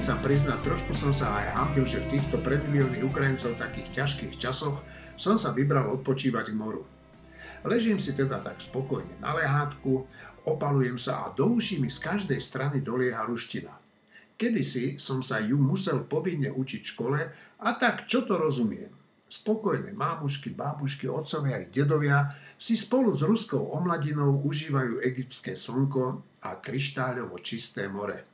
Musím sa priznať, trošku som sa aj hambil, že v týchto pred milióny Ukrajincov takých ťažkých časoch som sa vybral odpočívať k moru. Ležím si teda tak spokojne na lehátku, opalujem sa a do uší mi z každej strany dolieha ruština. Kedysi som sa ju musel povinne učiť v škole a tak čo to rozumiem. Spokojné mámušky, bábušky, otcovia i dedovia si spolu s ruskou omladinou užívajú egyptské slnko a kryštáľovo čisté more.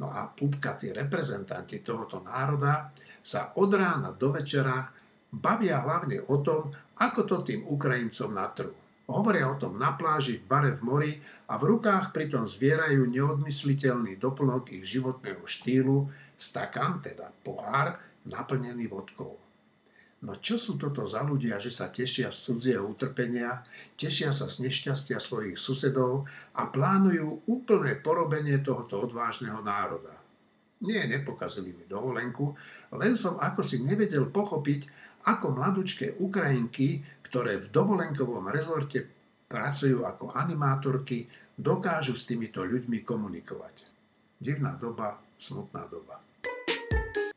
No a pupkatí reprezentanti tohoto národa sa od rána do večera bavia hlavne o tom, ako to tým Ukrajincom natrú. Hovoria o tom na pláži, v bare v mori a v rukách pritom zvierajú neodmysliteľný doplnok ich životného štýlu, stakan, teda pohár, naplnený vodkou. No čo sú toto za ľudia, že sa tešia z cudzieho utrpenia, tešia sa z nešťastia svojich susedov a plánujú úplné porobenie tohoto odvážneho národa? Nie, nepokazili mi dovolenku, len som ako si nevedel pochopiť, ako mladučké Ukrajinky, ktoré v dovolenkovom rezorte pracujú ako animátorky, dokážu s týmito ľuďmi komunikovať. Divná doba, smutná doba.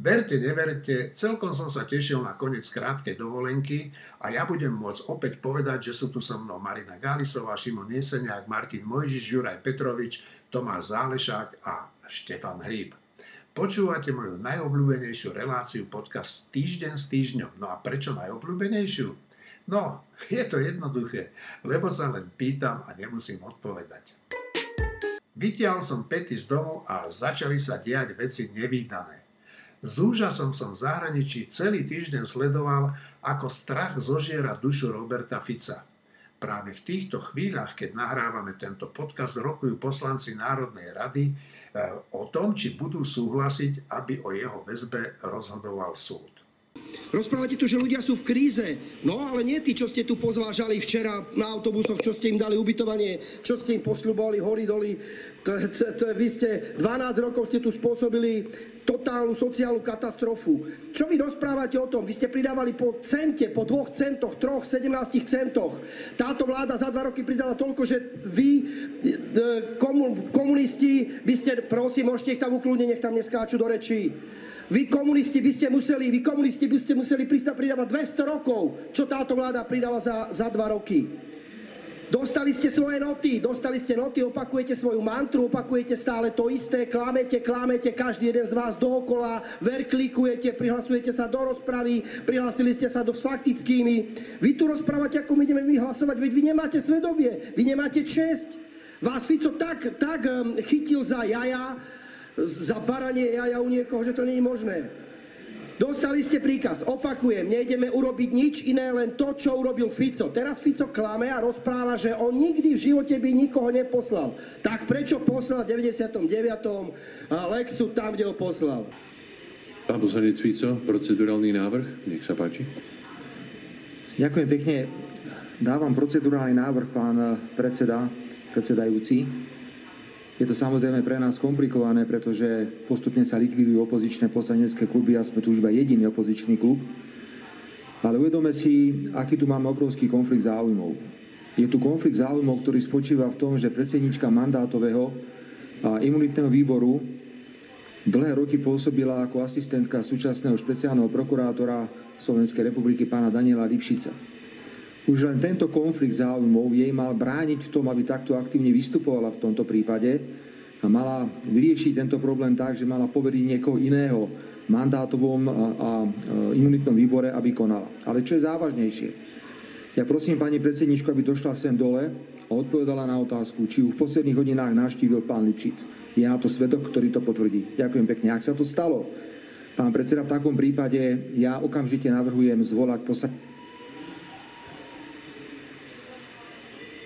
Verte, neverte, celkom som sa tešil na koniec krátkej dovolenky a ja budem môcť opäť povedať, že sú tu so mnou Marina Gálisová, Šimon Jeseniak, Martin Mojžiš, Juraj Petrovič, Tomáš Zálešák a Štefan Hríb. Počúvate moju najobľúbenejšiu reláciu podcast Týždeň s týždňom. No a prečo najobľúbenejšiu? No, je to jednoduché, lebo sa len pýtam a nemusím odpovedať. Vytiahol som pety z domu a začali sa diať veci nevýdané. Z úžasom som v zahraničí celý týždeň sledoval, ako strach zožiera dušu Roberta Fica. Práve v týchto chvíľach, keď nahrávame tento podcast, rokujú poslanci Národnej rady o tom, či budú súhlasiť, aby o jeho väzbe rozhodoval súd. Rozprávate tu, že ľudia sú v kríze. No, ale nie tí, čo ste tu pozvážali včera na autobusoch, čo ste im dali ubytovanie, čo ste im posľubovali hory doly. Vy ste 12 rokov ste tu spôsobili totálnu sociálnu katastrofu. Čo vy rozprávate o tom? Vy ste pridávali po cente, po dvoch centoch, troch, 17 centoch. Táto vláda za dva roky pridala toľko, že vy, e, komunisti, by ste, prosím, môžete ich tam uklúniť, nech tam neskáču do rečí. Vy komunisti by ste museli, vy komunisti by ste museli pridávať 200 rokov, čo táto vláda pridala za, za dva roky. Dostali ste svoje noty, dostali ste noty, opakujete svoju mantru, opakujete stále to isté, klamete, klamete, každý jeden z vás dookola, verklikujete, prihlasujete sa do rozpravy, prihlasili ste sa do s faktickými. Vy tu rozprávate, ako my ideme vyhlasovať, veď vy nemáte svedobie, vy nemáte česť. Vás Fico tak, tak um, chytil za jaja, za baranie jaja u niekoho, že to nie je možné. Dostali ste príkaz, opakujem, nejdeme urobiť nič iné, len to, čo urobil Fico. Teraz Fico klame a rozpráva, že on nikdy v živote by nikoho neposlal. Tak prečo poslal v 99. Lexu tam, kde ho poslal? Pán poslanec Fico, procedurálny návrh, nech sa páči. Ďakujem pekne. Dávam procedurálny návrh, pán predseda, predsedajúci. Je to samozrejme pre nás komplikované, pretože postupne sa likvidujú opozičné poslanecké kluby a sme tu už iba jediný opozičný klub. Ale uvedome si, aký tu máme obrovský konflikt záujmov. Je tu konflikt záujmov, ktorý spočíva v tom, že predsednička mandátového a imunitného výboru dlhé roky pôsobila ako asistentka súčasného špeciálneho prokurátora Slovenskej republiky pána Daniela Lipšica. Už len tento konflikt záujmov jej mal brániť v tom, aby takto aktívne vystupovala v tomto prípade a mala vyriešiť tento problém tak, že mala poveriť niekoho iného mandátovom a, a imunitnom výbore, aby konala. Ale čo je závažnejšie? Ja prosím pani predsedničku, aby došla sem dole a odpovedala na otázku, či ju v posledných hodinách navštívil pán Lipšic. Je na to svedok, ktorý to potvrdí. Ďakujem pekne. Ak sa to stalo, pán predseda, v takom prípade ja okamžite navrhujem zvolať posadenie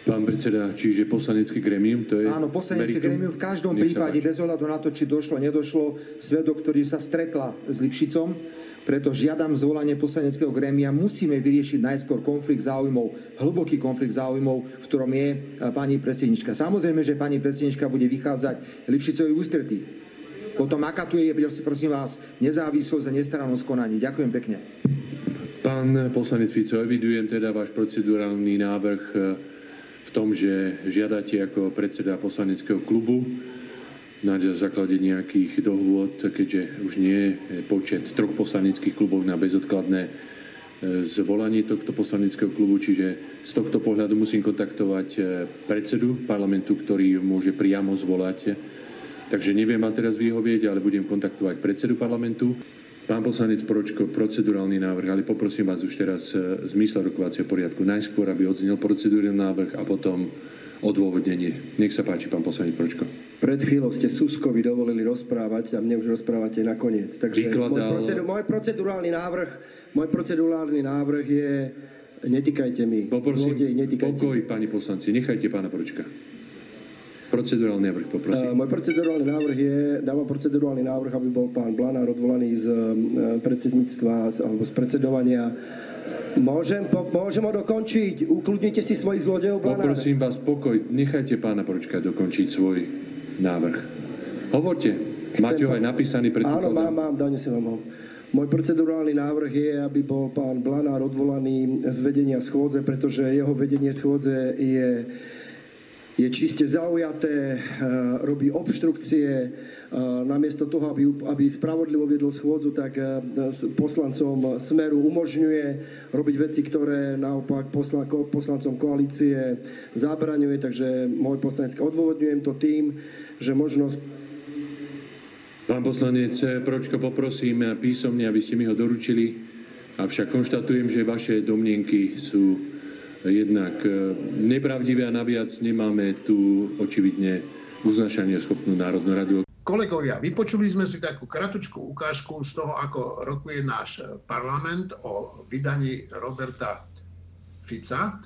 Pán predseda, čiže poslanecké gremium, to je... Áno, poslanecké gremium v každom prípade, bez ohľadu na to, či došlo, nedošlo, svedok, ktorý sa stretla s Lipšicom, preto žiadam zvolanie poslaneckého grémia. Musíme vyriešiť najskôr konflikt záujmov, hlboký konflikt záujmov, v ktorom je e, pani predsednička. Samozrejme, že pani predsednička bude vychádzať Lipšicovi ústretí. Potom aká tu je, prosím vás, nezávislosť a nestrannosť konaní. Ďakujem pekne. Pán poslanec Fico, evidujem teda váš procedurálny návrh v tom, že žiadate ako predseda poslaneckého klubu na základe nejakých dohôd, keďže už nie je počet troch poslaneckých klubov na bezodkladné e, zvolanie tohto poslaneckého klubu, čiže z tohto pohľadu musím kontaktovať e, predsedu parlamentu, ktorý môže priamo zvolať. Takže neviem vám teraz vyhovieť, ale budem kontaktovať predsedu parlamentu. Pán poslanec Pročko, procedurálny návrh, ale poprosím vás už teraz v zmysle rokovacieho poriadku najskôr, aby odznel procedurálny návrh a potom odôvodnenie. Nech sa páči, pán poslanec Pročko. Pred chvíľou ste Suskovi dovolili rozprávať a mne už rozprávate nakoniec. Takže Vykladal... môj, procedur, môj procedurálny návrh, môj procedurálny návrh je netýkajte mi. Poprosím, Zlodej, netýkajte pokoj, mi. pani poslanci, nechajte pána Pročka. Procedurálny návrh, poprosím. môj procedurálny návrh je, dávam procedurálny návrh, aby bol pán Blanár odvolaný z uh, predsedníctva alebo z predsedovania. Môžem, po, môžem ho dokončiť? Ukludnite si svojich zlodejov, Blanár. Poprosím vás, pokoj, nechajte pána Pročka dokončiť svoj návrh. Hovorte, máte ho aj napísaný pred Áno, mám, mám, donesem vám ho. Môj procedurálny návrh je, aby bol pán Blanár odvolaný z vedenia schôdze, pretože jeho vedenie schôdze je, je čiste zaujaté, eh, robí obštrukcie, eh, namiesto toho, aby, aby spravodlivo viedol schôdzu, tak eh, poslancom Smeru umožňuje robiť veci, ktoré naopak poslan, ko- poslancom koalície zabraňuje, takže môj poslanec odôvodňujem to tým, že možnosť Pán poslanec Pročko, poprosím písomne, aby ste mi ho doručili. Avšak konštatujem, že vaše domnienky sú jednak eh, nepravdivé a naviac nemáme tu očividne uznašanie schopnú Národnú radu. Kolegovia, vypočuli sme si takú kratučkú ukážku z toho, ako rokuje náš parlament o vydaní Roberta Fica.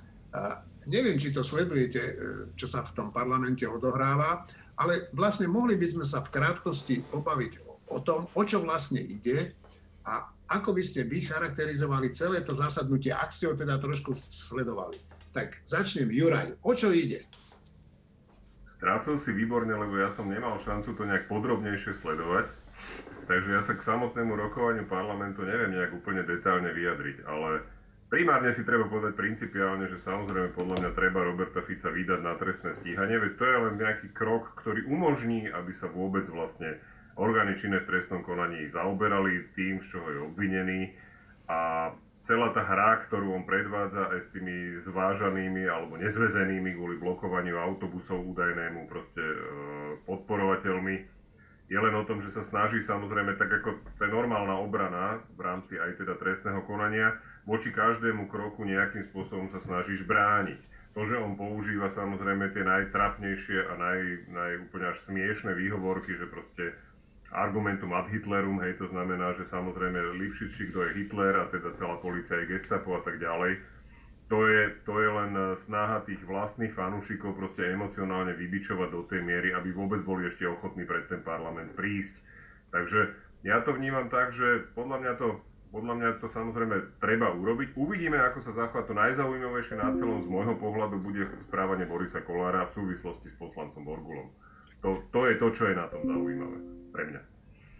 Neviem, či to sledujete, e, čo sa v tom parlamente odohráva, ale vlastne mohli by sme sa v krátkosti pobaviť o, o tom, o čo vlastne ide a ako by ste vy charakterizovali celé to zasadnutie, ak ste ho teda trošku sledovali. Tak začnem. Juraj, o čo ide? Trafil si výborne, lebo ja som nemal šancu to nejak podrobnejšie sledovať. Takže ja sa k samotnému rokovaniu parlamentu neviem nejak úplne detálne vyjadriť, ale primárne si treba povedať principiálne, že samozrejme podľa mňa treba Roberta Fica vydať na trestné stíhanie, veď to je len nejaký krok, ktorý umožní, aby sa vôbec vlastne orgány činné v trestnom konaní zaoberali tým, z čoho je obvinený a celá tá hra, ktorú on predvádza aj s tými zvážanými alebo nezvezenými kvôli blokovaniu autobusov údajnému proste e, podporovateľmi, je len o tom, že sa snaží samozrejme tak ako tá normálna obrana v rámci aj teda trestného konania, voči každému kroku nejakým spôsobom sa snažíš brániť. To, že on používa samozrejme tie najtrapnejšie a naj, naj úplne až smiešné výhovorky, že proste argumentum ad Hitlerum, hej, to znamená, že samozrejme Lipšic, kto je Hitler a teda celá policia je gestapo a tak ďalej. To je, to je len eh, snaha tých vlastných fanúšikov proste emocionálne vybičovať do tej miery, aby vôbec boli ešte ochotní pred ten parlament prísť. Takže ja to vnímam tak, že podľa mňa to, podľa mňa to samozrejme treba urobiť. Uvidíme, ako sa zachová to najzaujímavejšie na celom z môjho pohľadu bude správanie Borisa Kolára v súvislosti s poslancom Borgulom. To, to je to, čo je na tom zaujímavé pre mňa.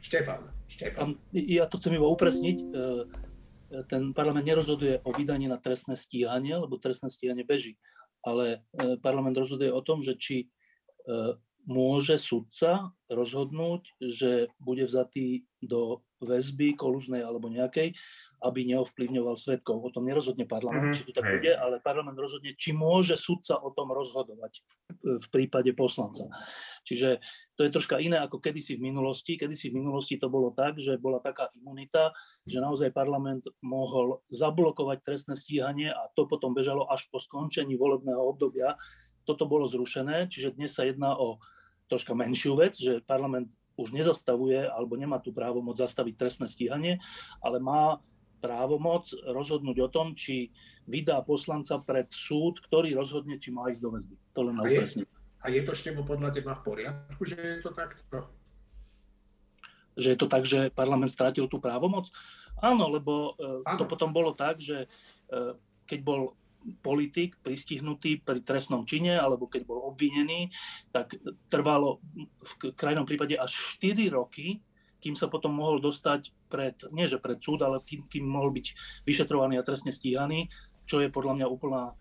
Štefan, Štefan. Ja to chcem iba upresniť. E, Ten parlament nerozhoduje o vydaní na trestné stíhanie, lebo trestné stíhanie beží. Ale e, parlament rozhoduje o tom, že či e, môže sudca rozhodnúť, že bude vzatý do väzby kolúznej alebo nejakej, aby neovplyvňoval svetkov. O tom nerozhodne parlament, Mhm, či to tak bude, ale parlament rozhodne, či môže sudca o tom rozhodovať v, v prípade poslanca. Čiže to je troška iné ako kedysi v minulosti. Kedysi v minulosti to bolo tak, že bola taká imunita, že naozaj parlament mohol zablokovať trestné stíhanie a to potom bežalo až po skončení volebného obdobia. Toto bolo zrušené, čiže dnes sa jedná o troška menšiu vec, že parlament už nezastavuje alebo nemá tú právomoc zastaviť trestné stíhanie, ale má právomoc rozhodnúť o tom, či vydá poslanca pred súd, ktorý rozhodne, či má ísť do väzby. To len na upresnenie. A je to Števo podľa teba v poriadku, že je to takto? že je to tak, že parlament strátil tú právomoc? Áno, lebo e, to Áno. potom bolo tak, že e, keď bol politik pristihnutý pri trestnom čine alebo keď bol obvinený, tak trvalo v krajnom prípade až 4 roky, kým sa potom mohol dostať pred, nie že pred súd, ale kým, kým mohol byť vyšetrovaný a trestne stíhaný, čo je podľa mňa úplná e,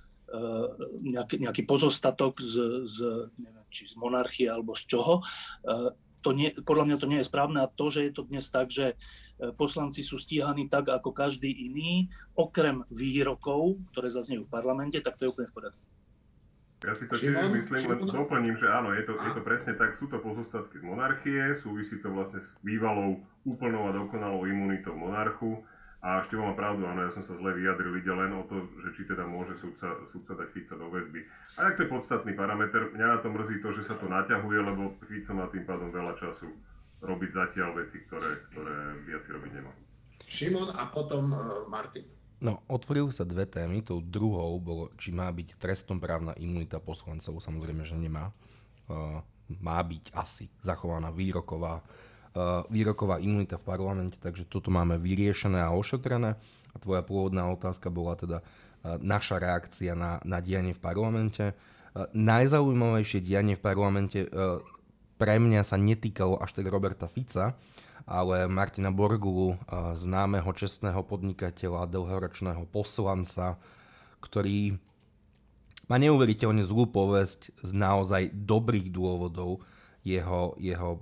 nejaký, nejaký pozostatok z, z, neviem, či z monarchie alebo z čoho. To nie, podľa mňa to nie je správne a to, že je to dnes tak, že poslanci sú stíhaní tak ako každý iný, okrem výrokov, ktoré zaznejú v parlamente, tak to je úplne v poriadku. Ja si to tiež myslím, len doplním, že áno, je to, je to presne tak, sú to pozostatky z monarchie, súvisí to vlastne s bývalou úplnou a dokonalou imunitou monarchu. A ešte má pravdu, áno, ja som sa zle vyjadril, ide len o to, že či teda môže súdca, súdca dať Fica do väzby. A tak to je podstatný parameter. Mňa na to mrzí to, že sa to naťahuje, lebo Fica má tým pádom veľa času robiť zatiaľ veci, ktoré, ktoré viac robiť nemá. Šimon a potom uh, Martin. No, otvorili sa dve témy. Tou druhou bolo, či má byť trestom právna imunita poslancov. Samozrejme, že nemá. Uh, má byť asi zachovaná výroková, výroková imunita v parlamente, takže toto máme vyriešené a ošetrené. A tvoja pôvodná otázka bola teda uh, naša reakcia na, na dianie v parlamente. Uh, najzaujímavejšie dianie v parlamente pre mňa sa netýkalo až tak Roberta Fica, ale Martina Borgulu, známeho čestného podnikateľa, dlhoročného poslanca, ktorý má neuveriteľne zlú povesť z naozaj dobrých dôvodov jeho, jeho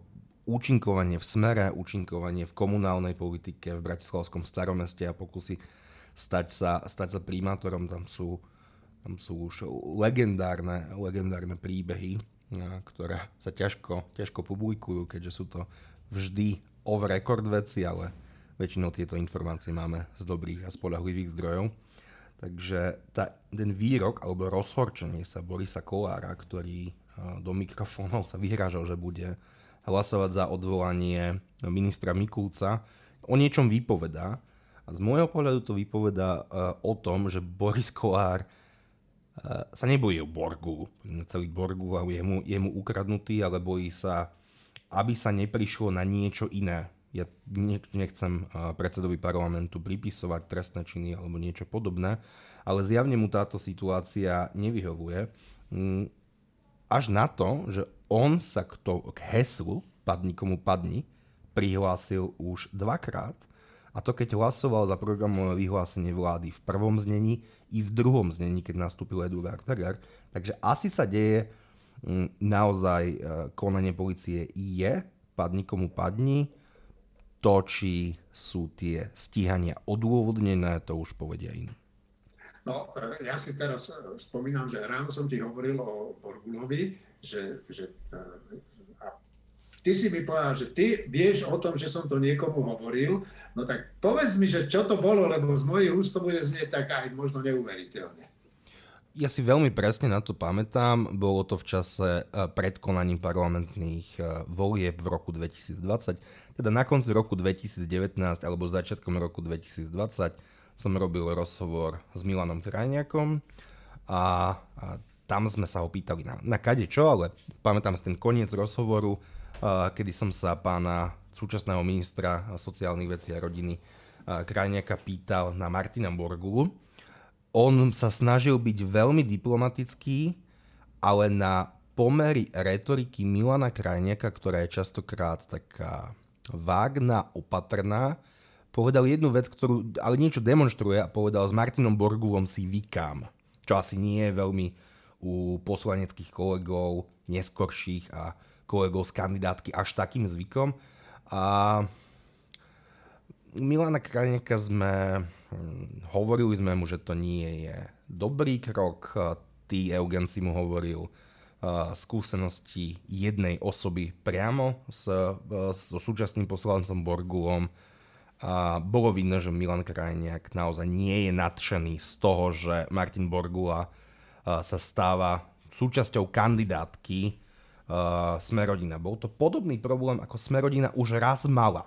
účinkovanie v smere, účinkovanie v komunálnej politike v Bratislavskom staromeste a pokusy stať sa, stať sa primátorom. Tam sú, tam sú už legendárne, legendárne príbehy, ktoré sa ťažko, ťažko publikujú, keďže sú to vždy off record veci, ale väčšinou tieto informácie máme z dobrých a spolahlivých zdrojov. Takže tá, ten výrok alebo rozhorčenie sa Borisa Kolára, ktorý do mikrofónov sa vyhrážal, že bude hlasovať za odvolanie ministra Mikulca, o niečom vypovedá. A z môjho pohľadu to vypovedá o tom, že Boris Kolár sa nebojí o Borgu, celý Borgu, ale je mu, je mu ukradnutý, ale bojí sa aby sa neprišlo na niečo iné. Ja nechcem predsedovi parlamentu pripisovať trestné činy alebo niečo podobné, ale zjavne mu táto situácia nevyhovuje. Až na to, že on sa k, to, k heslu padni komu padni prihlásil už dvakrát a to keď hlasoval za programové vyhlásenie vlády v prvom znení i v druhom znení, keď nastúpil Eduard Heger. Takže asi sa deje Mm, naozaj e, konanie policie je, padni komu padni. To, či sú tie stíhania odôvodnené, to už povedia iní. No, e, ja si teraz e, spomínam, že ráno som ti hovoril o Borgulovi, že, že a ty si mi povedal, že ty vieš o tom, že som to niekomu hovoril, no tak povedz mi, že čo to bolo, lebo z mojich úst to bude znieť tak aj možno neuveriteľne. Ja si veľmi presne na to pamätám. Bolo to v čase pred konaním parlamentných volieb v roku 2020. Teda na konci roku 2019 alebo začiatkom roku 2020 som robil rozhovor s Milanom Krajniakom a, a tam sme sa ho pýtali na, na kade čo, ale pamätám si ten koniec rozhovoru, uh, kedy som sa pána súčasného ministra sociálnych vecí a rodiny uh, Krajniaka pýtal na Martina Borgulu, on sa snažil byť veľmi diplomatický, ale na pomery retoriky Milana Krajniaka, ktorá je častokrát taká vágna, opatrná, povedal jednu vec, ktorú, ale niečo demonstruje a povedal, s Martinom Borgulom si vykám. Čo asi nie je veľmi u poslaneckých kolegov, neskorších a kolegov z kandidátky až takým zvykom. A Milana Krajniaka sme Hm, hovorili sme mu, že to nie je dobrý krok. Ty, Eugen, si mu hovoril skúsenosti jednej osoby priamo s, so súčasným poslancom Borgulom. A bolo vidno, že Milan Krajniak naozaj nie je nadšený z toho, že Martin Borgula sa stáva súčasťou kandidátky Smerodina. Bol to podobný problém, ako Smerodina už raz mala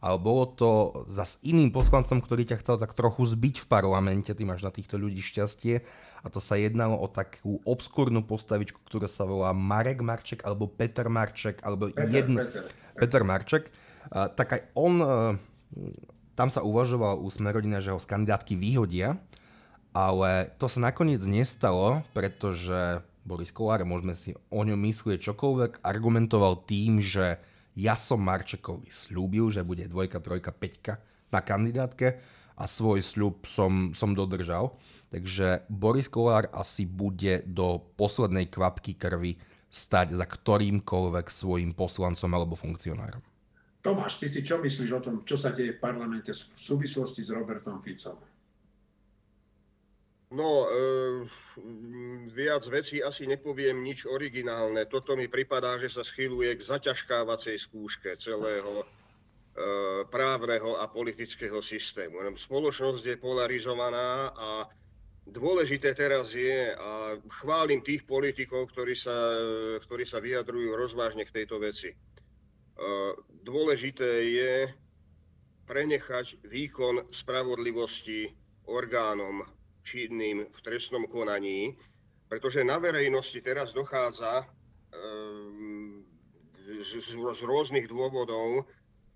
ale bolo to zas iným poslancom, ktorý ťa chcel tak trochu zbiť v parlamente, ty máš na týchto ľudí šťastie a to sa jednalo o takú obskúrnu postavičku, ktorá sa volá Marek Marček alebo Peter Marček alebo Peter, jedno... Peter. Peter Marček. Tak aj on, e, tam sa uvažoval u Smerodina, že ho z kandidátky vyhodia, ale to sa nakoniec nestalo, pretože Boris Kolár, môžeme si o ňom myslieť čokoľvek, argumentoval tým, že ja som Marčekovi slúbil, že bude dvojka, trojka, peťka na kandidátke a svoj sľub som, som dodržal. Takže Boris Kolár asi bude do poslednej kvapky krvi stať za ktorýmkoľvek svojim poslancom alebo funkcionárom. Tomáš, ty si čo myslíš o tom, čo sa deje v parlamente v súvislosti s Robertom Ficom? No, e, viac vecí asi nepoviem nič originálne. Toto mi pripadá, že sa schyluje k zaťažkávacej skúške celého e, právneho a politického systému. Spoločnosť je polarizovaná a dôležité teraz je, a chválim tých politikov, ktorí sa, ktorí sa vyjadrujú rozvážne k tejto veci. E, dôležité je prenechať výkon spravodlivosti orgánom činným v trestnom konaní, pretože na verejnosti teraz dochádza z, z rôznych dôvodov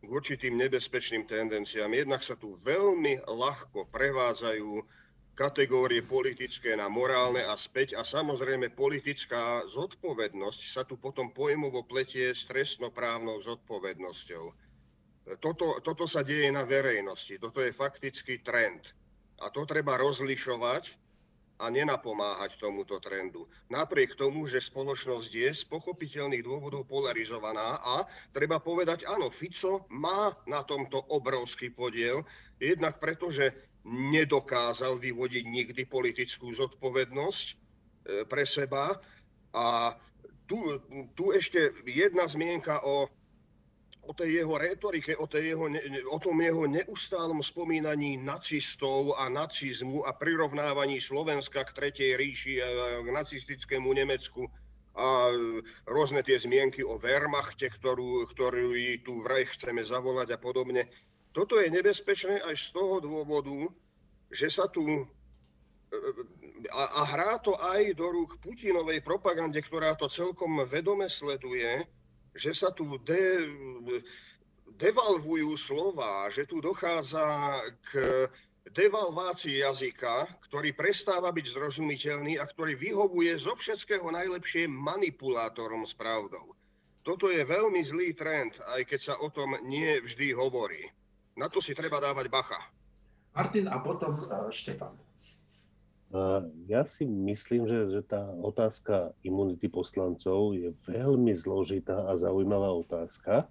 k určitým nebezpečným tendenciám. Jednak sa tu veľmi ľahko prevádzajú kategórie politické na morálne a späť a samozrejme politická zodpovednosť sa tu potom pojmovo pletie s trestnoprávnou zodpovednosťou. Toto, toto sa deje na verejnosti, toto je faktický trend. A to treba rozlišovať a nenapomáhať tomuto trendu. Napriek tomu, že spoločnosť je z pochopiteľných dôvodov polarizovaná a treba povedať, áno, Fico má na tomto obrovský podiel, jednak preto, že nedokázal vyvodiť nikdy politickú zodpovednosť e, pre seba. A tu, tu ešte jedna zmienka o o tej jeho retorike, o, tej jeho, o tom jeho neustálom spomínaní nacistov a nacizmu a prirovnávaní Slovenska k Tretej ríši k nacistickému Nemecku a rôzne tie zmienky o Wehrmachte, ktorú, ktorú tu vraj chceme zavolať a podobne. Toto je nebezpečné aj z toho dôvodu, že sa tu a, a hrá to aj do rúk Putinovej propagande, ktorá to celkom vedome sleduje, že sa tu de, devalvujú slova, že tu dochádza k devalvácii jazyka, ktorý prestáva byť zrozumiteľný a ktorý vyhovuje zo všetkého najlepšie manipulátorom s pravdou. Toto je veľmi zlý trend, aj keď sa o tom nie vždy hovorí. Na to si treba dávať bacha. Martin a potom uh, Štefan. Ja si myslím, že, že tá otázka imunity poslancov je veľmi zložitá a zaujímavá otázka.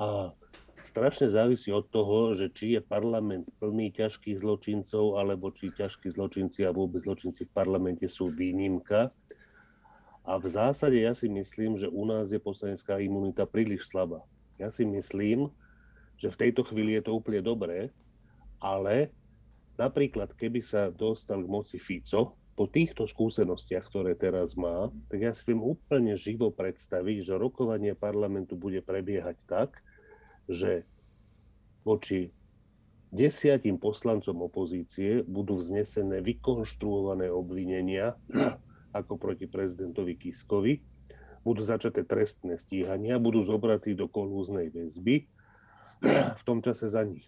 A strašne závisí od toho, že či je parlament plný ťažkých zločincov, alebo či ťažkí zločinci a vôbec zločinci v parlamente sú výnimka. A v zásade ja si myslím, že u nás je poslanecká imunita príliš slabá. Ja si myslím, že v tejto chvíli je to úplne dobré, ale Napríklad, keby sa dostal k moci Fico, po týchto skúsenostiach, ktoré teraz má, tak ja si viem úplne živo predstaviť, že rokovanie parlamentu bude prebiehať tak, že voči desiatim poslancom opozície budú vznesené vykonštruované obvinenia ako proti prezidentovi Kiskovi, budú začaté trestné stíhania, budú zobratí do kolúznej väzby v tom čase za nich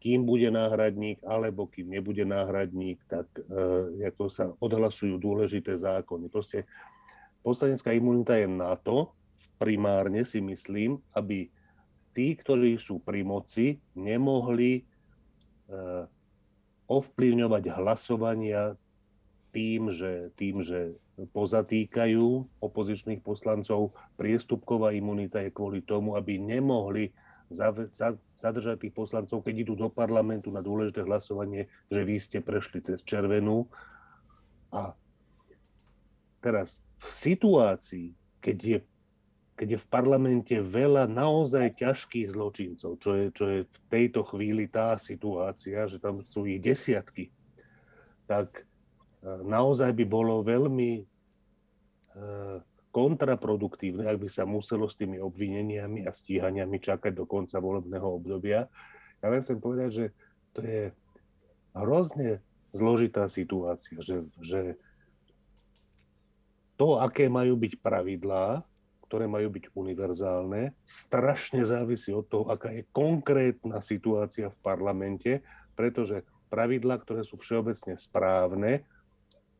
kým bude náhradník, alebo kým nebude náhradník, tak e, ako sa odhlasujú dôležité zákony. Proste poslanecká imunita je na to, primárne si myslím, aby tí, ktorí sú pri moci, nemohli e, ovplyvňovať hlasovania tým, že, tým, že pozatýkajú opozičných poslancov. Priestupková imunita je kvôli tomu, aby nemohli zadržať tých poslancov, keď idú do parlamentu na dôležité hlasovanie, že vy ste prešli cez červenú. A teraz v situácii, keď je, keď je v parlamente veľa naozaj ťažkých zločincov, čo je, čo je v tejto chvíli tá situácia, že tam sú ich desiatky, tak e, naozaj by bolo veľmi e, kontraproduktívne, ak by sa muselo s tými obvineniami a stíhaniami čakať do konca volebného obdobia. Ja len chcem povedať, že to je hrozne zložitá situácia, že, že to, aké majú byť pravidlá, ktoré majú byť univerzálne, strašne závisí od toho, aká je konkrétna situácia v parlamente, pretože pravidlá, ktoré sú všeobecne správne,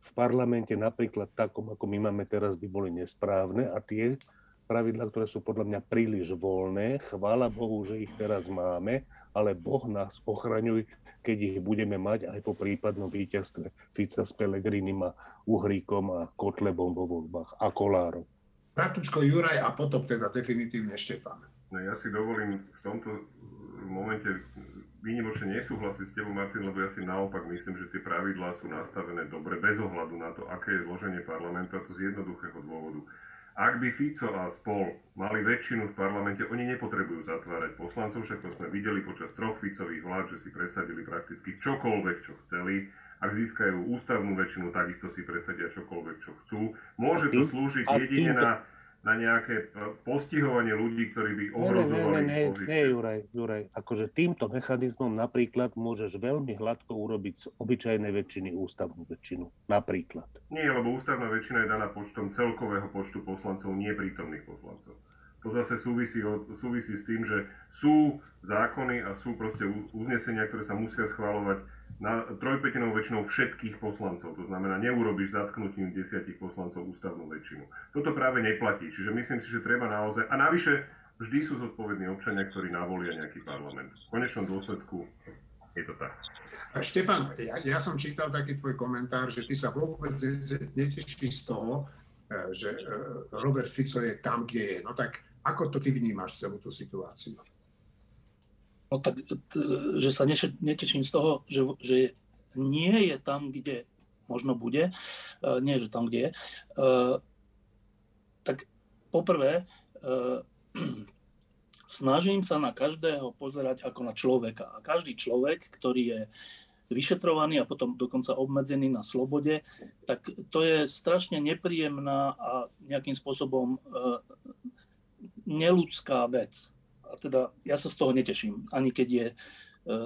v parlamente napríklad takom, ako my máme teraz, by boli nesprávne a tie pravidla, ktoré sú podľa mňa príliš voľné. Chvála Bohu, že ich teraz máme, ale Boh nás ochraňuj, keď ich budeme mať aj po prípadnom víťazstve Fica s Pelegrinim a Uhríkom a Kotlebom vo voľbách a Kolárom. Kratučko Juraj a potom teda definitívne Štefan. No ja si dovolím v tomto momente výnimočne nesúhlasiť s tebou, Martin, lebo ja si naopak myslím, že tie pravidlá sú nastavené dobre, bez ohľadu na to, aké je zloženie parlamentu, a to z jednoduchého dôvodu. Ak by Fico a spol mali väčšinu v parlamente, oni nepotrebujú zatvárať poslancov, však to sme videli počas troch Ficových vlád, že si presadili prakticky čokoľvek, čo chceli. Ak získajú ústavnú väčšinu, takisto si presadia čokoľvek, čo chcú. Môže to slúžiť jedine na na nejaké e, postihovanie ľudí, ktorí by ohrozovali nie, nie, nie, pozíciu. Nie, Juraj, Juraj, akože týmto mechanizmom napríklad môžeš veľmi hladko urobiť z obyčajnej väčšiny ústavnú väčšinu. Napríklad. Nie, lebo ústavná väčšina je daná počtom celkového počtu poslancov, nie prítomných poslancov. To zase súvisí, súvisí s tým, že sú zákony a sú proste uznesenia, ktoré sa musia schváľovať na trojpetinovou väčšinou všetkých poslancov. To znamená, neurobiš zatknutím desiatich poslancov ústavnú väčšinu. Toto práve neplatí. Čiže myslím si, že treba naozaj... A navyše, vždy sú zodpovední občania, ktorí navolia nejaký parlament. V konečnom dôsledku je to tak. A Štefan, ja, ja som čítal taký tvoj komentár, že ty sa vôbec netešíš z toho, e, že e, Robert Fico je tam, kde je. No tak ako to ty vnímaš celú tú situáciu? No tak, že sa neteším z toho, že, že nie je tam, kde možno bude, e, nie, že tam, kde je, e, tak poprvé, e, snažím sa na každého pozerať ako na človeka. A každý človek, ktorý je vyšetrovaný a potom dokonca obmedzený na slobode, tak to je strašne nepríjemná a nejakým spôsobom neludská vec a teda ja sa z toho neteším. Ani keď je e,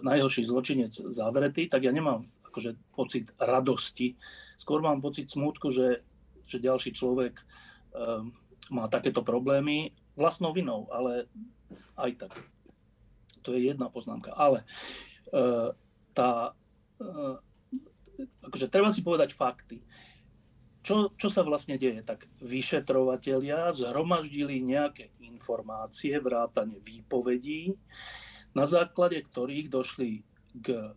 najhorší zločinec zavretý, tak ja nemám akože pocit radosti. Skôr mám pocit smútku, že, že ďalší človek um, má takéto problémy vlastnou vinou, ale aj tak. To je jedna poznámka. Ale uh, tá, uh, akože treba si povedať fakty čo, čo sa vlastne deje? Tak vyšetrovatelia zhromaždili nejaké informácie, vrátane výpovedí, na základe ktorých došli k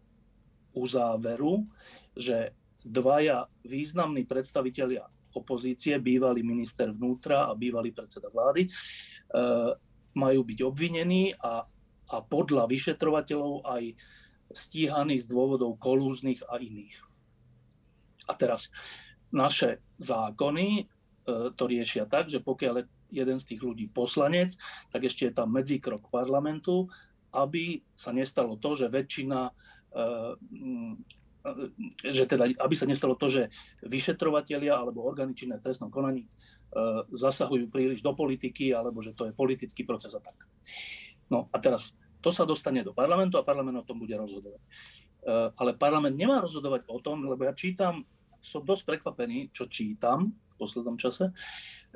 uzáveru, že dvaja významní predstavitelia opozície, bývalý minister vnútra a bývalý predseda vlády, e, majú byť obvinení a, a podľa vyšetrovateľov aj stíhaní z dôvodov kolúznych a iných. A teraz naše zákony e, to riešia tak, že pokiaľ je jeden z tých ľudí poslanec, tak ešte je tam medzikrok parlamentu, aby sa nestalo to, že väčšina e, že teda, aby sa nestalo to, že vyšetrovatelia alebo orgány činné v trestnom konaní e, zasahujú príliš do politiky, alebo že to je politický proces a tak. No a teraz to sa dostane do parlamentu a parlament o tom bude rozhodovať. Ale parlament nemá rozhodovať o tom, lebo ja čítam som dosť prekvapený, čo čítam v poslednom čase.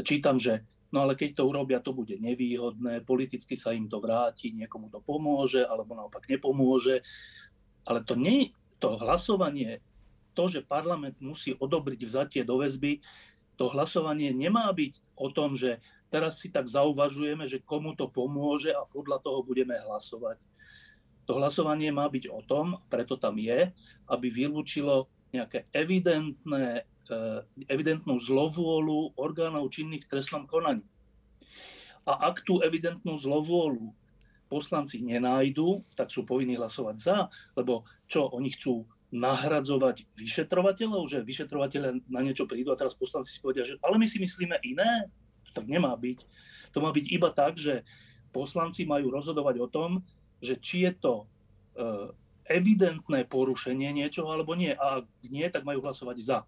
Čítam, že no ale keď to urobia, to bude nevýhodné, politicky sa im to vráti, niekomu to pomôže, alebo naopak nepomôže. Ale to nie to hlasovanie, to, že parlament musí odobriť vzatie do väzby, to hlasovanie nemá byť o tom, že teraz si tak zauvažujeme, že komu to pomôže a podľa toho budeme hlasovať. To hlasovanie má byť o tom, preto tam je, aby vylúčilo nejaké evidentné, eh, evidentnú zlovôľu orgánov činných v trestnom konaní. A ak tú evidentnú zlovôľu poslanci nenájdu, tak sú povinní hlasovať za, lebo čo, oni chcú nahradzovať vyšetrovateľov, že vyšetrovateľe na niečo prídu a teraz poslanci si povedia, že ale my si myslíme iné, to tak nemá byť. To má byť iba tak, že poslanci majú rozhodovať o tom, že či je to eh, evidentné porušenie niečoho alebo nie. A ak nie, tak majú hlasovať za.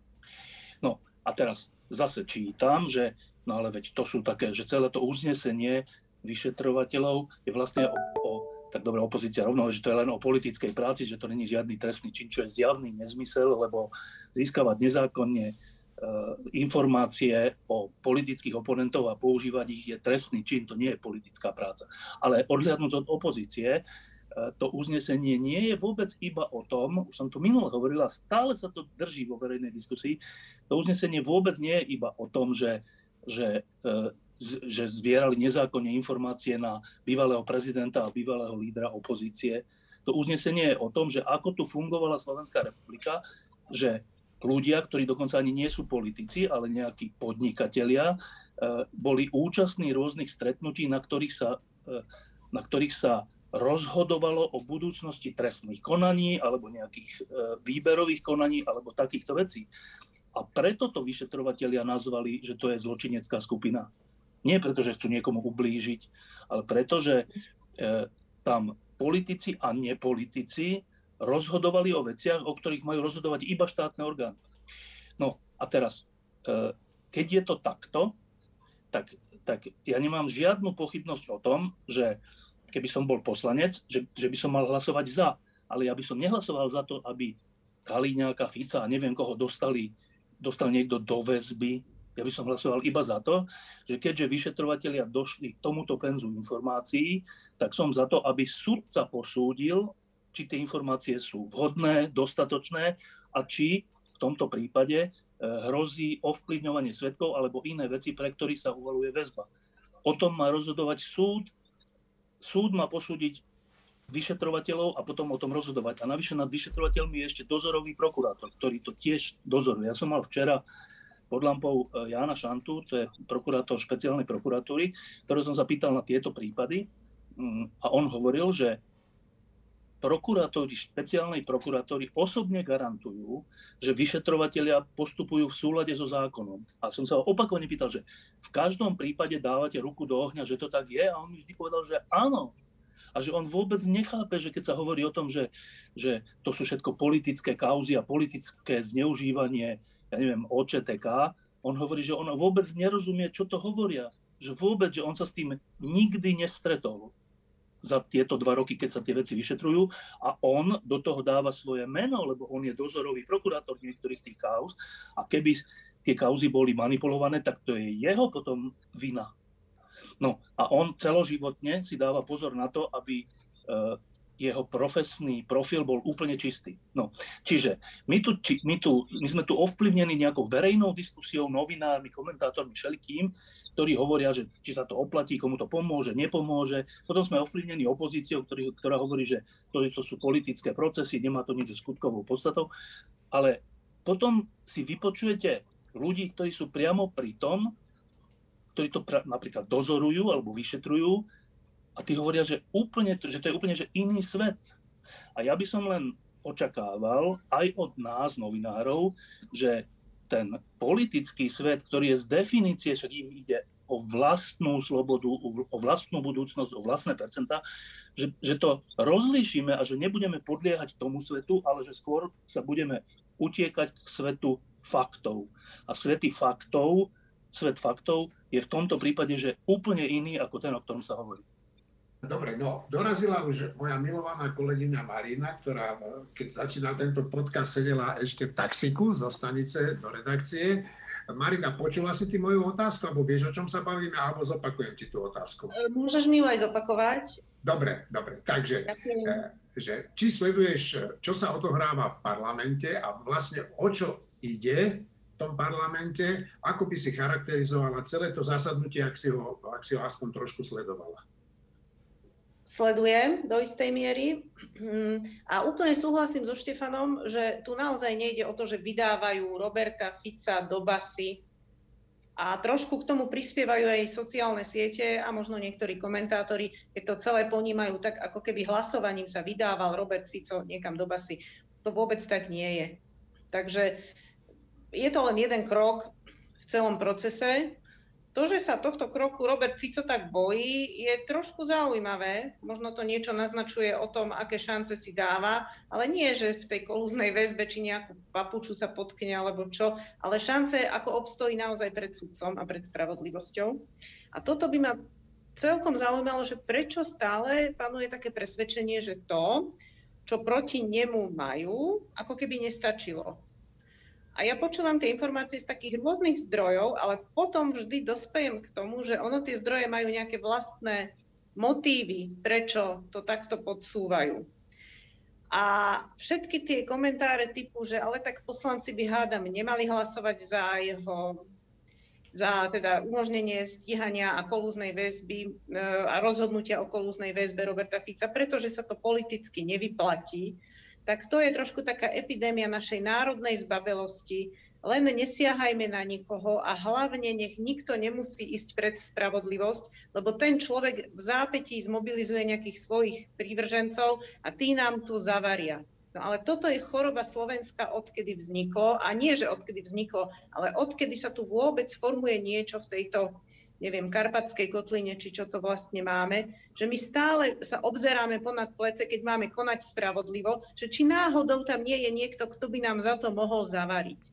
No a teraz zase čítam, že no ale veď to sú také, že celé to uznesenie vyšetrovateľov je vlastne o, o tak dobre, opozícia rovno, že to je len o politickej práci, že to není žiadny trestný čin, čo je zjavný nezmysel, lebo získavať nezákonne e, informácie o politických oponentov a používať ich je trestný čin, to nie je politická práca. Ale odhľadnúť od opozície, to uznesenie nie je vôbec iba o tom, už som to minule hovorila, stále sa to drží vo verejnej diskusii, to uznesenie vôbec nie je iba o tom, že, že e, že zbierali nezákonne informácie na bývalého prezidenta a bývalého lídra opozície. To uznesenie je o tom, že ako tu fungovala Slovenská republika, že ľudia, ktorí dokonca ani nie sú politici, ale nejakí podnikatelia, boli účastní rôznych stretnutí, na ktorých sa, na ktorých sa rozhodovalo o budúcnosti trestných konaní alebo nejakých e, výberových konaní alebo takýchto vecí. A preto to vyšetrovatelia nazvali, že to je zločinecká skupina. Nie preto, že chcú niekomu ublížiť, ale preto, že e, tam politici a nepolitici rozhodovali o veciach, o ktorých majú rozhodovať iba štátne orgány. No a teraz, e, keď je to takto, tak, tak ja nemám žiadnu pochybnosť o tom, že keby som bol poslanec, že, že by som mal hlasovať za. Ale ja by som nehlasoval za to, aby Kalíňáka, Fica a neviem koho dostali, dostal niekto do väzby. Ja by som hlasoval iba za to, že keďže vyšetrovatelia došli k tomuto penzu informácií, tak som za to, aby sudca posúdil, či tie informácie sú vhodné, dostatočné a či v tomto prípade eh, hrozí ovplyvňovanie svetkov alebo iné veci, pre ktorých sa uvaluje väzba. O tom má rozhodovať súd súd má posúdiť vyšetrovateľov a potom o tom rozhodovať. A navyše nad vyšetrovateľmi je ešte dozorový prokurátor, ktorý to tiež dozoruje. Ja som mal včera pod lampou e, Jána Šantu, to je prokurátor špeciálnej prokuratúry, ktorého som sa pýtal na tieto prípady mm, a on hovoril, že prokurátori špeciálnej prokuratúry osobne garantujú, že vyšetrovatelia postupujú v súlade so zákonom. A som sa ho opakovane pýtal, že v každom prípade dávate ruku do ohňa, že to tak je a on mi vždy povedal, že áno. A že on vôbec nechápe, že keď sa hovorí o tom, že, že to sú všetko politické kauzy a politické zneužívanie, ja neviem, OČTK, on hovorí, že on vôbec nerozumie, čo to hovoria. Že vôbec, že on sa s tým nikdy nestretol za tieto dva roky, keď sa tie veci vyšetrujú a on do toho dáva svoje meno, lebo on je dozorový prokurátor niektorých tých kauz a keby tie kauzy boli manipulované, tak to je jeho potom vina. No a on celoživotne si dáva pozor na to, aby e, jeho profesný profil bol úplne čistý. No, čiže my, tu, či, my, tu, my sme tu ovplyvnení nejakou verejnou diskusiou, novinármi, komentátormi, všelikým, ktorí hovoria, že či sa to oplatí, komu to pomôže, nepomôže. Potom sme ovplyvnení opozíciou, ktorý, ktorá hovorí, že to, to sú politické procesy, nemá to nič s skutkovou podstatou. Ale potom si vypočujete ľudí, ktorí sú priamo pri tom, ktorí to pra, napríklad dozorujú alebo vyšetrujú a tí hovoria, že, úplne, že to je úplne že iný svet. A ja by som len očakával aj od nás, novinárov, že ten politický svet, ktorý je z definície, však im ide o vlastnú slobodu, o vlastnú budúcnosť, o vlastné percentá, že, že to rozlíšime a že nebudeme podliehať tomu svetu, ale že skôr sa budeme utiekať k svetu faktov. A svety faktov, svet faktov je v tomto prípade, že úplne iný ako ten, o ktorom sa hovorí. Dobre, no dorazila už moja milovaná kolegyňa Marina, ktorá keď začínal tento podcast, sedela ešte v taxiku zo stanice do redakcie. Marina, počula si ty moju otázku, alebo vieš, o čom sa bavíme, alebo zopakujem ti tú otázku? E, môžeš mi ju aj zopakovať. Dobre, dobre. Takže, e, že, či sleduješ, čo sa odohráva v parlamente a vlastne o čo ide v tom parlamente, ako by si charakterizovala celé to zasadnutie, ak si ho, ak si ho aspoň trošku sledovala? Sledujem do istej miery. A úplne súhlasím so Štefanom, že tu naozaj nejde o to, že vydávajú Roberta Fica do basy a trošku k tomu prispievajú aj sociálne siete a možno niektorí komentátori, keď to celé ponímajú tak, ako keby hlasovaním sa vydával Robert Fico niekam do basy. To vôbec tak nie je. Takže je to len jeden krok v celom procese to, že sa tohto kroku Robert Fico tak bojí, je trošku zaujímavé. Možno to niečo naznačuje o tom, aké šance si dáva, ale nie, že v tej kolúznej väzbe či nejakú papuču sa potkne alebo čo, ale šance, ako obstojí naozaj pred sudcom a pred spravodlivosťou. A toto by ma celkom zaujímalo, že prečo stále panuje také presvedčenie, že to, čo proti nemu majú, ako keby nestačilo a ja počúvam tie informácie z takých rôznych zdrojov, ale potom vždy dospejem k tomu, že ono tie zdroje majú nejaké vlastné motívy, prečo to takto podsúvajú. A všetky tie komentáre typu, že ale tak poslanci by hádam nemali hlasovať za jeho za teda umožnenie stíhania a kolúznej väzby e, a rozhodnutia o kolúznej väzbe Roberta Fica, pretože sa to politicky nevyplatí, tak to je trošku taká epidémia našej národnej zbavelosti. Len nesiahajme na nikoho a hlavne nech nikto nemusí ísť pred spravodlivosť, lebo ten človek v zápätí zmobilizuje nejakých svojich prívržencov a tí nám tu zavaria. No ale toto je choroba Slovenska, odkedy vzniklo. A nie, že odkedy vzniklo, ale odkedy sa tu vôbec formuje niečo v tejto, neviem, karpatskej kotline, či čo to vlastne máme, že my stále sa obzeráme ponad plece, keď máme konať spravodlivo, že či náhodou tam nie je niekto, kto by nám za to mohol zavariť.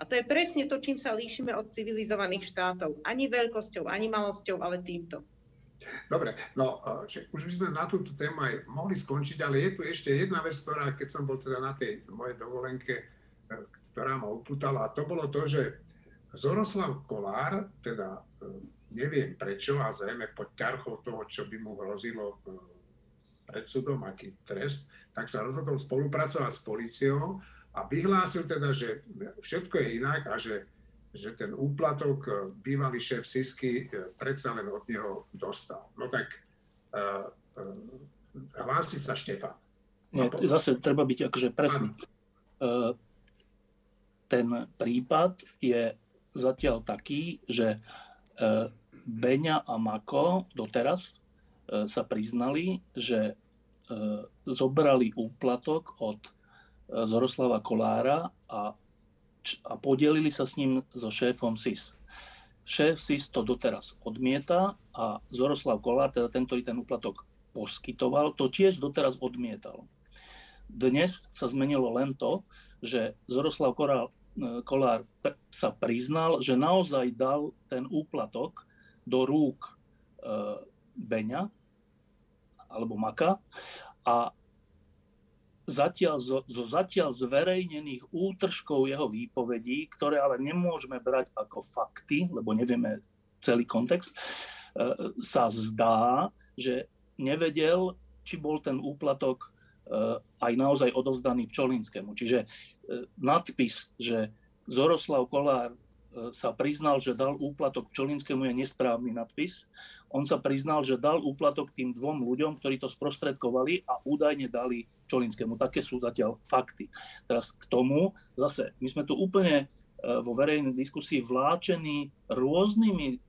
A to je presne to, čím sa líšime od civilizovaných štátov. Ani veľkosťou, ani malosťou, ale týmto. Dobre, no že už by sme na túto tému aj mohli skončiť, ale je tu ešte jedna vec, ktorá, keď som bol teda na tej mojej dovolenke, e, ktorá ma upútala, a to bolo to, že Zoroslav Kolár, teda e, neviem prečo, a zrejme pod ťarchou toho, čo by mu hrozilo e, pred súdom, aký trest, tak sa rozhodol spolupracovať s policiou a vyhlásil teda, že všetko je inak a že že ten úplatok e, bývalý šéf Sisky predsa len od neho dostal. No tak uh, uh, hlási sa Štefan. Nie, zase treba byť akože presný. Ten prípad je zatiaľ taký, že uh, Beňa a Mako doteraz uh, sa priznali, že uh, zobrali úplatok od Zoroslava Kolára a a podelili sa s ním so šéfom SIS. Šéf SIS to doteraz odmieta a Zoroslav Kolár, teda ten, ktorý ten úplatok poskytoval, to tiež doteraz odmietal. Dnes sa zmenilo len to, že Zoroslav Kolár, e, Kolár sa priznal, že naozaj dal ten úplatok do rúk e, Beňa alebo Maka a zatiaľ, zo, zo zatiaľ zverejnených útržkov jeho výpovedí, ktoré ale nemôžeme brať ako fakty, lebo nevieme celý kontext, e, sa zdá, že nevedel, či bol ten úplatok e, aj naozaj odovzdaný Čolinskému. Čiže e, nadpis, že Zoroslav Kolár E, sa priznal, že dal úplatok Čolinskému je nesprávny nadpis. On sa priznal, že dal úplatok tým dvom ľuďom, ktorí to sprostredkovali a údajne dali Čolinskému. Také sú zatiaľ fakty. Teraz k tomu zase, my sme tu úplne vo verejnej diskusii vláčení rôznymi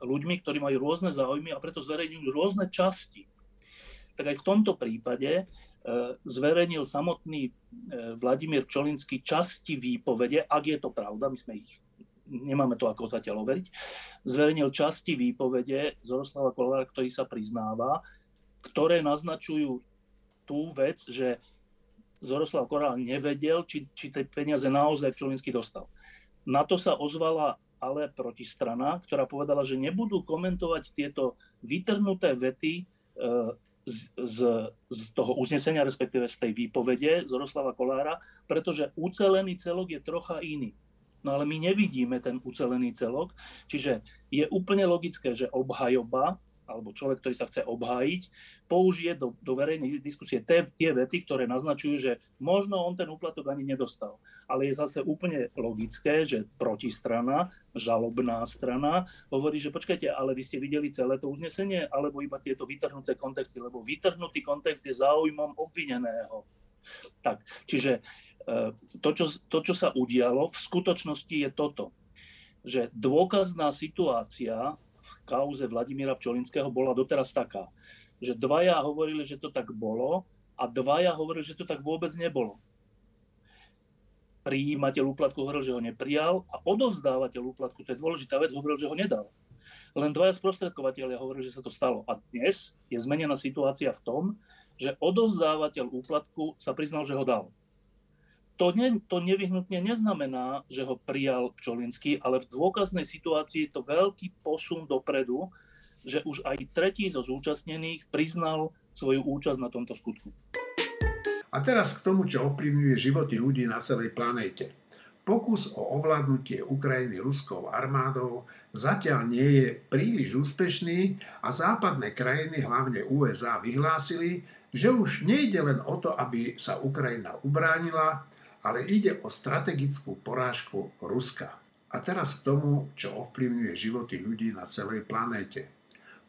ľuďmi, ktorí majú rôzne záujmy a preto zverejňujú rôzne časti. Tak aj v tomto prípade zverejnil samotný Vladimír Čolinský časti výpovede, ak je to pravda, my sme ich nemáme to ako zatiaľ overiť, zverejnil časti výpovede Zoroslava Kolára, ktorý sa priznáva, ktoré naznačujú tú vec, že Zoroslav Korál nevedel, či, či tie peniaze naozaj Čolinsky dostal. Na to sa ozvala ale protistrana, ktorá povedala, že nebudú komentovať tieto vytrhnuté vety e, z, z, z toho uznesenia, respektíve z tej výpovede Zoroslava Kolára, pretože ucelený celok je trocha iný. No ale my nevidíme ten ucelený celok, čiže je úplne logické, že obhajoba alebo človek, ktorý sa chce obhájiť, použije do, do verejnej diskusie tie, tie vety, ktoré naznačujú, že možno on ten úplatok ani nedostal. Ale je zase úplne logické, že protistrana, žalobná strana, hovorí, že počkajte, ale vy ste videli celé to uznesenie, alebo iba tieto vytrhnuté kontexty, lebo vytrhnutý kontext je záujmom obvineného. Tak, čiže E, to čo, to, čo sa udialo, v skutočnosti je toto, že dôkazná situácia v kauze Vladimíra Pčolinského bola doteraz taká, že dvaja hovorili, že to tak bolo a dvaja hovorili, že to tak vôbec nebolo. Prijímateľ úplatku hovoril, že ho neprijal a odovzdávateľ úplatku, to je dôležitá vec, hovoril, že ho nedal. Len dvaja sprostredkovateľia hovorili, že sa to stalo. A dnes je zmenená situácia v tom, že odovzdávateľ úplatku sa priznal, že ho dal to, ne, to nevyhnutne neznamená, že ho prijal Pčolinský, ale v dôkaznej situácii je to veľký posun dopredu, že už aj tretí zo zúčastnených priznal svoju účasť na tomto skutku. A teraz k tomu, čo ovplyvňuje životy ľudí na celej planéte. Pokus o ovládnutie Ukrajiny ruskou armádou zatiaľ nie je príliš úspešný a západné krajiny, hlavne USA, vyhlásili, že už nejde len o to, aby sa Ukrajina ubránila, ale ide o strategickú porážku Ruska. A teraz k tomu, čo ovplyvňuje životy ľudí na celej planéte.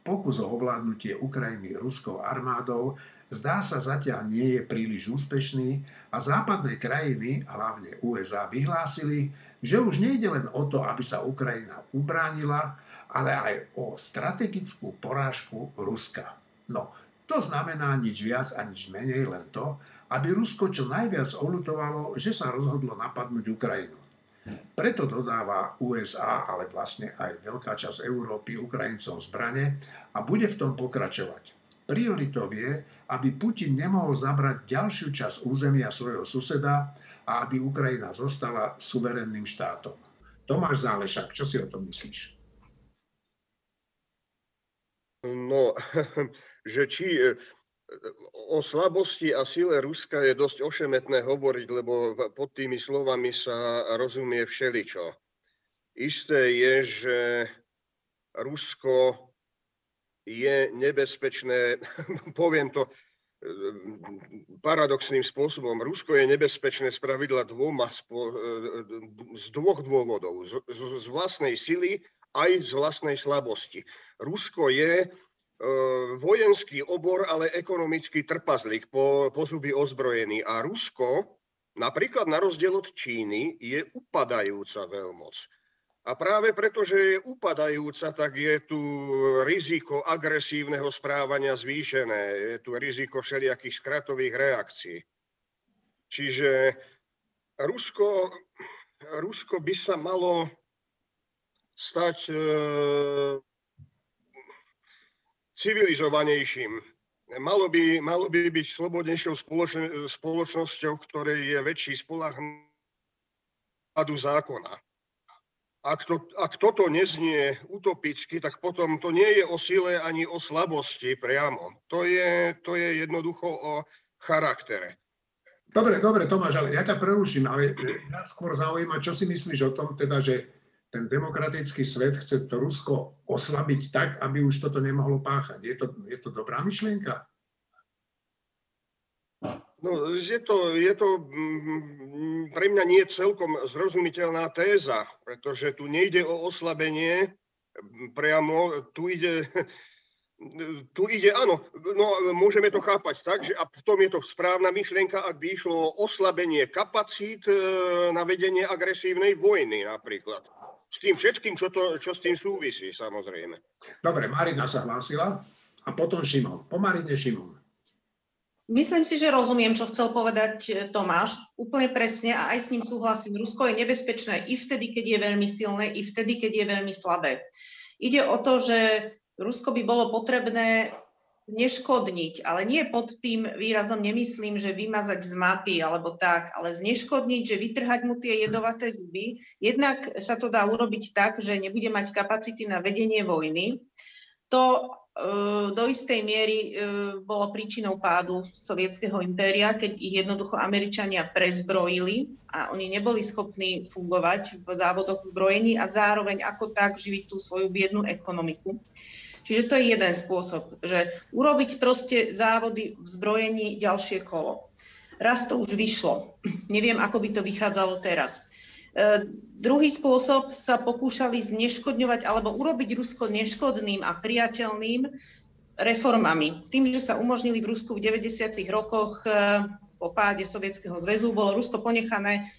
Pokus o ovládnutie Ukrajiny ruskou armádou zdá sa zatiaľ nie je príliš úspešný a západné krajiny, hlavne USA, vyhlásili, že už nejde len o to, aby sa Ukrajina ubránila, ale aj o strategickú porážku Ruska. No, to znamená nič viac a nič menej len to, aby Rusko čo najviac olutovalo, že sa rozhodlo napadnúť Ukrajinu. Preto dodáva USA, ale vlastne aj veľká časť Európy Ukrajincom zbrane a bude v tom pokračovať. Prioritou je, aby Putin nemohol zabrať ďalšiu časť územia svojho suseda a aby Ukrajina zostala suverenným štátom. Tomáš Zálešak, čo si o tom myslíš? No, že či o slabosti a sile Ruska je dosť ošemetné hovoriť, lebo pod tými slovami sa rozumie všeličo. Isté je, že Rusko je nebezpečné, poviem to paradoxným spôsobom. Rusko je nebezpečné z pravidla dvoma, z dvoch dôvodov. Z, vlastnej sily aj z vlastnej slabosti. Rusko je vojenský obor, ale ekonomický trpazlík, po, po zuby ozbrojený. A Rusko, napríklad na rozdiel od Číny, je upadajúca veľmoc. A práve preto, že je upadajúca, tak je tu riziko agresívneho správania zvýšené, je tu riziko všelijakých skratových reakcií. Čiže Rusko, Rusko by sa malo stať e, civilizovanejším. Malo by, malo by byť slobodnejšou spoločnosťou, ktorej je väčší spolahnu zákona ak, to, ak toto neznie utopicky, tak potom to nie je o sile ani o slabosti priamo. To je, to je jednoducho o charaktere. Dobre, dobre, Tomáš, ale ja ťa preruším, ale mňa skôr zaujíma, čo si myslíš o tom, teda, že ten demokratický svet chce to Rusko oslabiť tak, aby už toto nemohlo páchať. Je to, je to dobrá myšlienka? No, je to, je to mm, pre mňa nie celkom zrozumiteľná téza, pretože tu nejde o oslabenie priamo, tu ide, tu ide, áno, no môžeme to chápať tak, že a potom je to správna myšlienka, ak by išlo o oslabenie kapacít e, na vedenie agresívnej vojny napríklad. S tým všetkým, čo, to, čo s tým súvisí, samozrejme. Dobre, Marina sa hlásila a potom Šimon. Po Marine Šimon. Myslím si, že rozumiem, čo chcel povedať e, Tomáš. Úplne presne a aj s ním súhlasím. Rusko je nebezpečné i vtedy, keď je veľmi silné, i vtedy, keď je veľmi slabé. Ide o to, že Rusko by bolo potrebné neškodniť, ale nie pod tým výrazom nemyslím, že vymazať z mapy alebo tak, ale zneškodniť, že vytrhať mu tie jedovaté zuby. Jednak sa to dá urobiť tak, že nebude mať kapacity na vedenie vojny. To Ehm, do istej miery ehm, bolo príčinou pádu sovietského impéria, keď ich jednoducho Američania prezbrojili a oni neboli schopní fungovať v závodoch zbrojení a zároveň ako tak živiť tú svoju biednú ekonomiku. Čiže to je jeden spôsob, že urobiť proste závody v zbrojení ďalšie kolo. Raz to už vyšlo. Neviem, ako by to vychádzalo teraz. E, druhý spôsob sa pokúšali zneškodňovať alebo urobiť Rusko neškodným a priateľným reformami. Tým, že sa umožnili v Rusku v 90. rokoch e, po páde Sovietskeho zväzu, bolo Rusko ponechané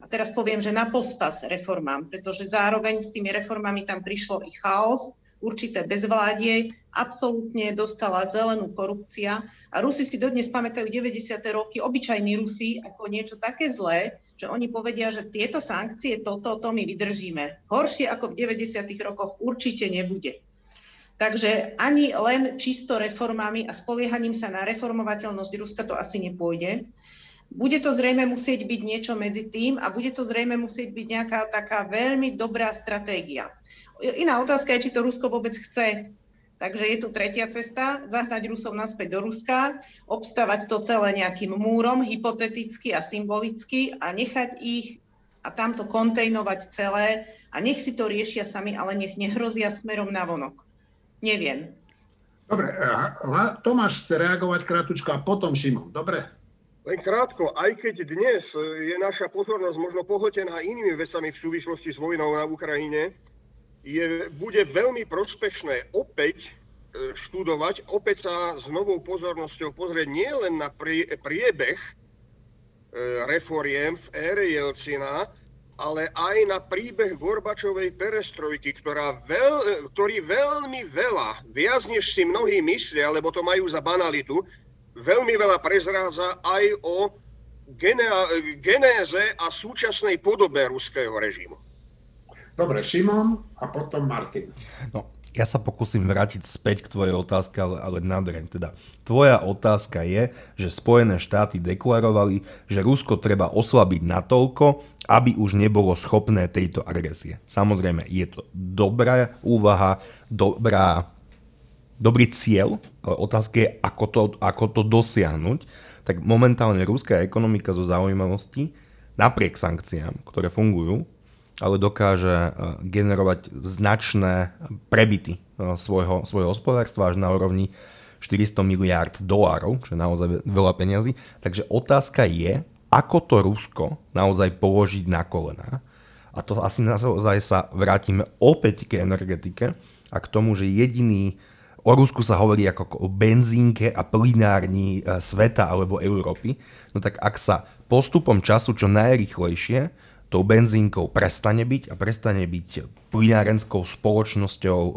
a teraz poviem, že na pospas reformám, pretože zároveň s tými reformami tam prišlo i chaos, určité bezvládie, absolútne dostala zelenú korupcia a Rusi si dodnes pamätajú 90. roky, obyčajní Rusi, ako niečo také zlé, že oni povedia, že tieto sankcie, toto, to my vydržíme. Horšie ako v 90. rokoch určite nebude. Takže ani len čisto reformami a spoliehaním sa na reformovateľnosť Ruska to asi nepôjde. Bude to zrejme musieť byť niečo medzi tým a bude to zrejme musieť byť nejaká taká veľmi dobrá stratégia. Iná otázka je, či to Rusko vôbec chce Takže je tu tretia cesta, zahnať Rusov naspäť do Ruska, obstavať to celé nejakým múrom, hypoteticky a symbolicky a nechať ich a tamto kontejnovať celé a nech si to riešia sami, ale nech nehrozia smerom na vonok. Neviem. Dobre, Tomáš chce reagovať krátko a potom Šimon. Dobre? Len krátko, aj keď dnes je naša pozornosť možno pohltená inými vecami v súvislosti s vojnou na Ukrajine, je, bude veľmi prospešné opäť e, študovať, opäť sa s novou pozornosťou pozrieť nielen na prie, priebeh e, reforiem v ére Jelcina, ale aj na príbeh Gorbačovej perestrojky, ktorá veľ, e, ktorý veľmi veľa, viac než si mnohí myslia, lebo to majú za banalitu, veľmi veľa prezrádza aj o genéze a súčasnej podobe ruského režimu. Dobre, Šimon a potom Martin. No, ja sa pokúsim vrátiť späť k tvojej otázke, ale, ale nadreň. Teda, tvoja otázka je, že Spojené štáty deklarovali, že Rusko treba oslabiť natoľko, aby už nebolo schopné tejto agresie. Samozrejme, je to dobrá úvaha, dobrá dobrý cieľ, ale otázka je, ako to, ako to dosiahnuť. Tak momentálne ruská ekonomika zo zaujímavosti, napriek sankciám, ktoré fungujú, ale dokáže e, generovať značné prebyty e, svojho, svojho hospodárstva až na úrovni 400 miliárd dolárov, čo je naozaj veľa peňazí. Takže otázka je, ako to Rusko naozaj položiť na kolená. A to asi naozaj sa vrátime opäť k energetike a k tomu, že jediný O Rusku sa hovorí ako o benzínke a plinárni e, sveta alebo Európy. No tak ak sa postupom času čo najrychlejšie tou benzínkou prestane byť a prestane byť plinárenskou spoločnosťou e,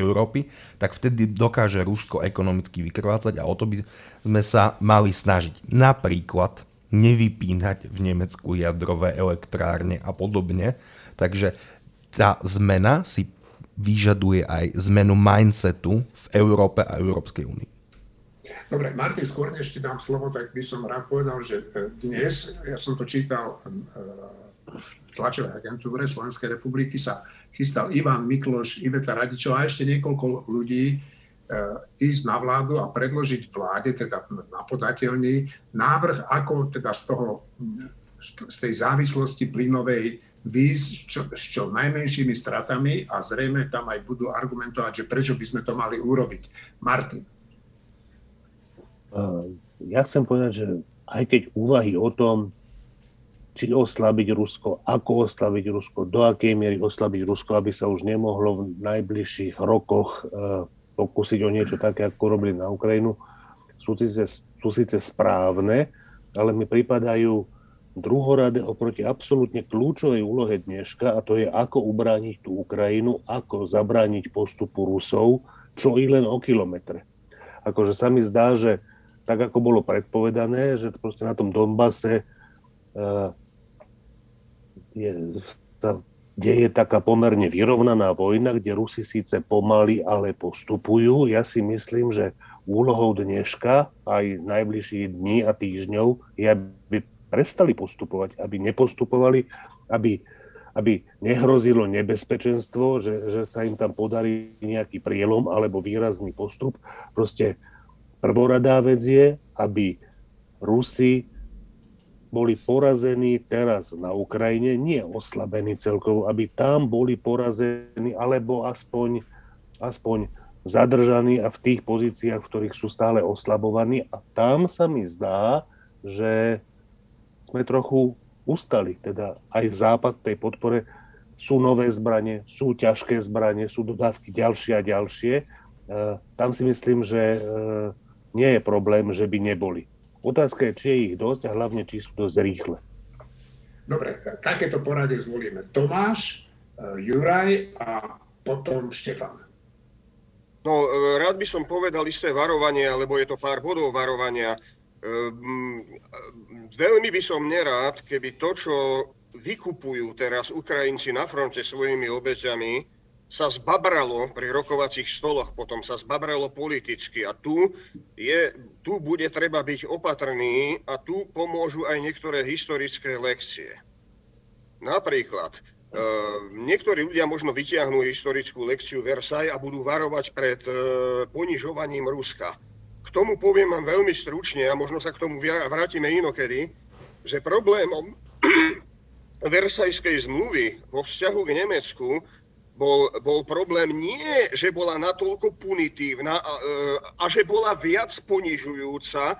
Európy, tak vtedy dokáže Rusko ekonomicky vykrvácať a o to by sme sa mali snažiť. Napríklad nevypínať v Nemecku jadrové elektrárne a podobne. Takže tá zmena si vyžaduje aj zmenu mindsetu v Európe a Európskej únii. Dobre, Martin, skôr než ti dám slovo, tak by som rád povedal, že e, dnes, ja som to čítal e, v tlačovej agentúre Slovenskej republiky, sa chystal Ivan Mikloš, Iveta Radičová a ešte niekoľko ľudí e, ísť na vládu a predložiť vláde, teda na podateľný, návrh, ako teda z toho, z tej závislosti plynovej výjsť čo, s čo najmenšími stratami a zrejme tam aj budú argumentovať, že prečo by sme to mali urobiť. Martin. Ja chcem povedať, že aj keď úvahy o tom, či oslabiť Rusko, ako oslabiť Rusko, do akej miery oslabiť Rusko, aby sa už nemohlo v najbližších rokoch pokúsiť o niečo také, ako robili na Ukrajinu, sú síce, sú síce správne, ale mi pripadajú druhoradé oproti absolútne kľúčovej úlohe dneška a to je ako ubrániť tú Ukrajinu, ako zabrániť postupu Rusov, čo i len o kilometre. Akože sa mi zdá, že tak ako bolo predpovedané, že proste na tom Donbase uh, je, tá, deje taká pomerne vyrovnaná vojna, kde Rusi síce pomaly, ale postupujú. Ja si myslím, že úlohou dneška aj najbližších dní a týždňov je, aby prestali postupovať, aby nepostupovali, aby, aby nehrozilo nebezpečenstvo, že, že sa im tam podarí nejaký prielom alebo výrazný postup. Proste prvoradá vec je, aby Rusi boli porazení teraz na Ukrajine, nie oslabení celkovo, aby tam boli porazení, alebo aspoň, aspoň zadržaní a v tých pozíciách, v ktorých sú stále oslabovaní. A tam sa mi zdá, že sme trochu ustali. Teda aj západ tej podpore sú nové zbranie, sú ťažké zbranie, sú dodávky ďalšie a ďalšie. E, tam si myslím, že e, nie je problém, že by neboli. Otázka je, či je ich dosť a hlavne, či sú dosť rýchle. Dobre, takéto poradie zvolíme. Tomáš, e, Juraj a potom Štefan. No, rád by som povedal isté varovanie, alebo je to pár bodov varovania. Ehm, veľmi by som nerád, keby to, čo vykupujú teraz Ukrajinci na fronte svojimi obeťami, sa zbabralo pri rokovacích stoloch, potom sa zbabralo politicky a tu, je, tu bude treba byť opatrný a tu pomôžu aj niektoré historické lekcie. Napríklad, e, niektorí ľudia možno vyťahnú historickú lekciu Versailles a budú varovať pred e, ponižovaním Ruska. K tomu poviem vám veľmi stručne a možno sa k tomu vrátime inokedy, že problémom Versajskej zmluvy vo vzťahu k Nemecku bol, bol problém nie, že bola natoľko punitívna a, e, a že bola viac ponižujúca,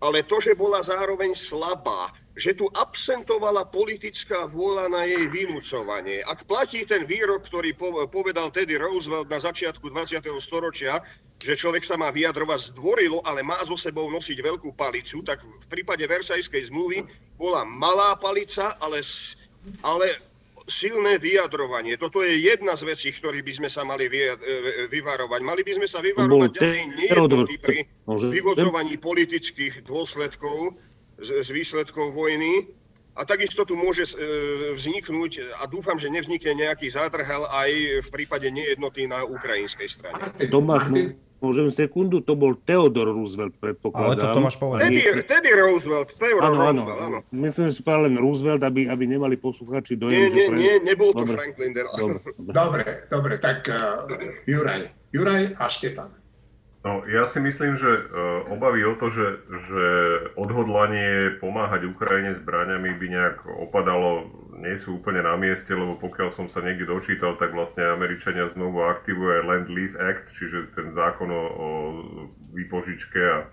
ale to, že bola zároveň slabá, že tu absentovala politická vôľa na jej vynúcovanie. Ak platí ten výrok, ktorý povedal Teddy Roosevelt na začiatku 20. storočia, že človek sa má vyjadrovať zdvorilo, ale má so sebou nosiť veľkú palicu, tak v prípade Versajskej zmluvy bola malá palica, ale, ale silné vyjadrovanie. Toto je jedna z vecí, ktorých by sme sa mali e, vyvarovať. Mali by sme sa vyvarovať ďalej nejednoty pri vyvodzovaní politických dôsledkov z, z výsledkov vojny. A takisto tu môže e, vzniknúť, a dúfam, že nevznikne nejaký zádrhel aj v prípade nejednoty na ukrajinskej strane. Tomáš, môžem sekundu, to bol Theodor Roosevelt, predpokladám. Ale to Tomáš povedal. Teddy, Teddy Roosevelt, Theodor áno, Roosevelt, áno. Myslím, že len Roosevelt, aby, aby nemali posluchači dojem, nie, nie, Frank... nie, nebol to dobre. Franklin Delano. Dobre, dobre, dobre tak uh, Juraj, Juraj a Štefan. No, ja si myslím, že e, obavy o to, že, že odhodlanie pomáhať Ukrajine zbraniami by nejak opadalo, nie sú úplne na mieste, lebo pokiaľ som sa niekde dočítal, tak vlastne Američania znovu aktivuje Land-Lease Act, čiže ten zákon o, o výpožičke a,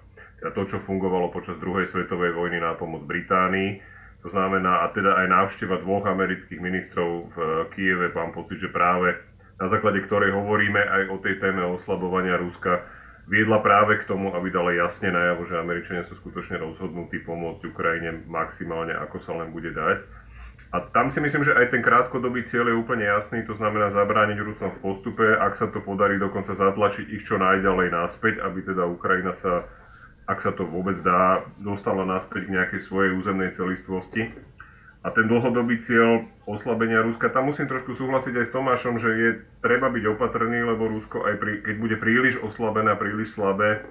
a to, čo fungovalo počas druhej svetovej vojny na pomoc Británii. To znamená, a teda aj návšteva dvoch amerických ministrov v Kieve, mám pocit, že práve na základe ktorej hovoríme aj o tej téme oslabovania Ruska, viedla práve k tomu, aby dala jasne najavo, že Američania sú skutočne rozhodnutí pomôcť Ukrajine maximálne, ako sa len bude dať. A tam si myslím, že aj ten krátkodobý cieľ je úplne jasný, to znamená zabrániť Rusom v postupe, ak sa to podarí dokonca zatlačiť ich čo najďalej naspäť, aby teda Ukrajina sa, ak sa to vôbec dá, dostala naspäť k nejakej svojej územnej celistvosti. A ten dlhodobý cieľ oslabenia Ruska, tam musím trošku súhlasiť aj s Tomášom, že je treba byť opatrný, lebo Rusko aj pri, keď bude príliš oslabené a príliš slabé,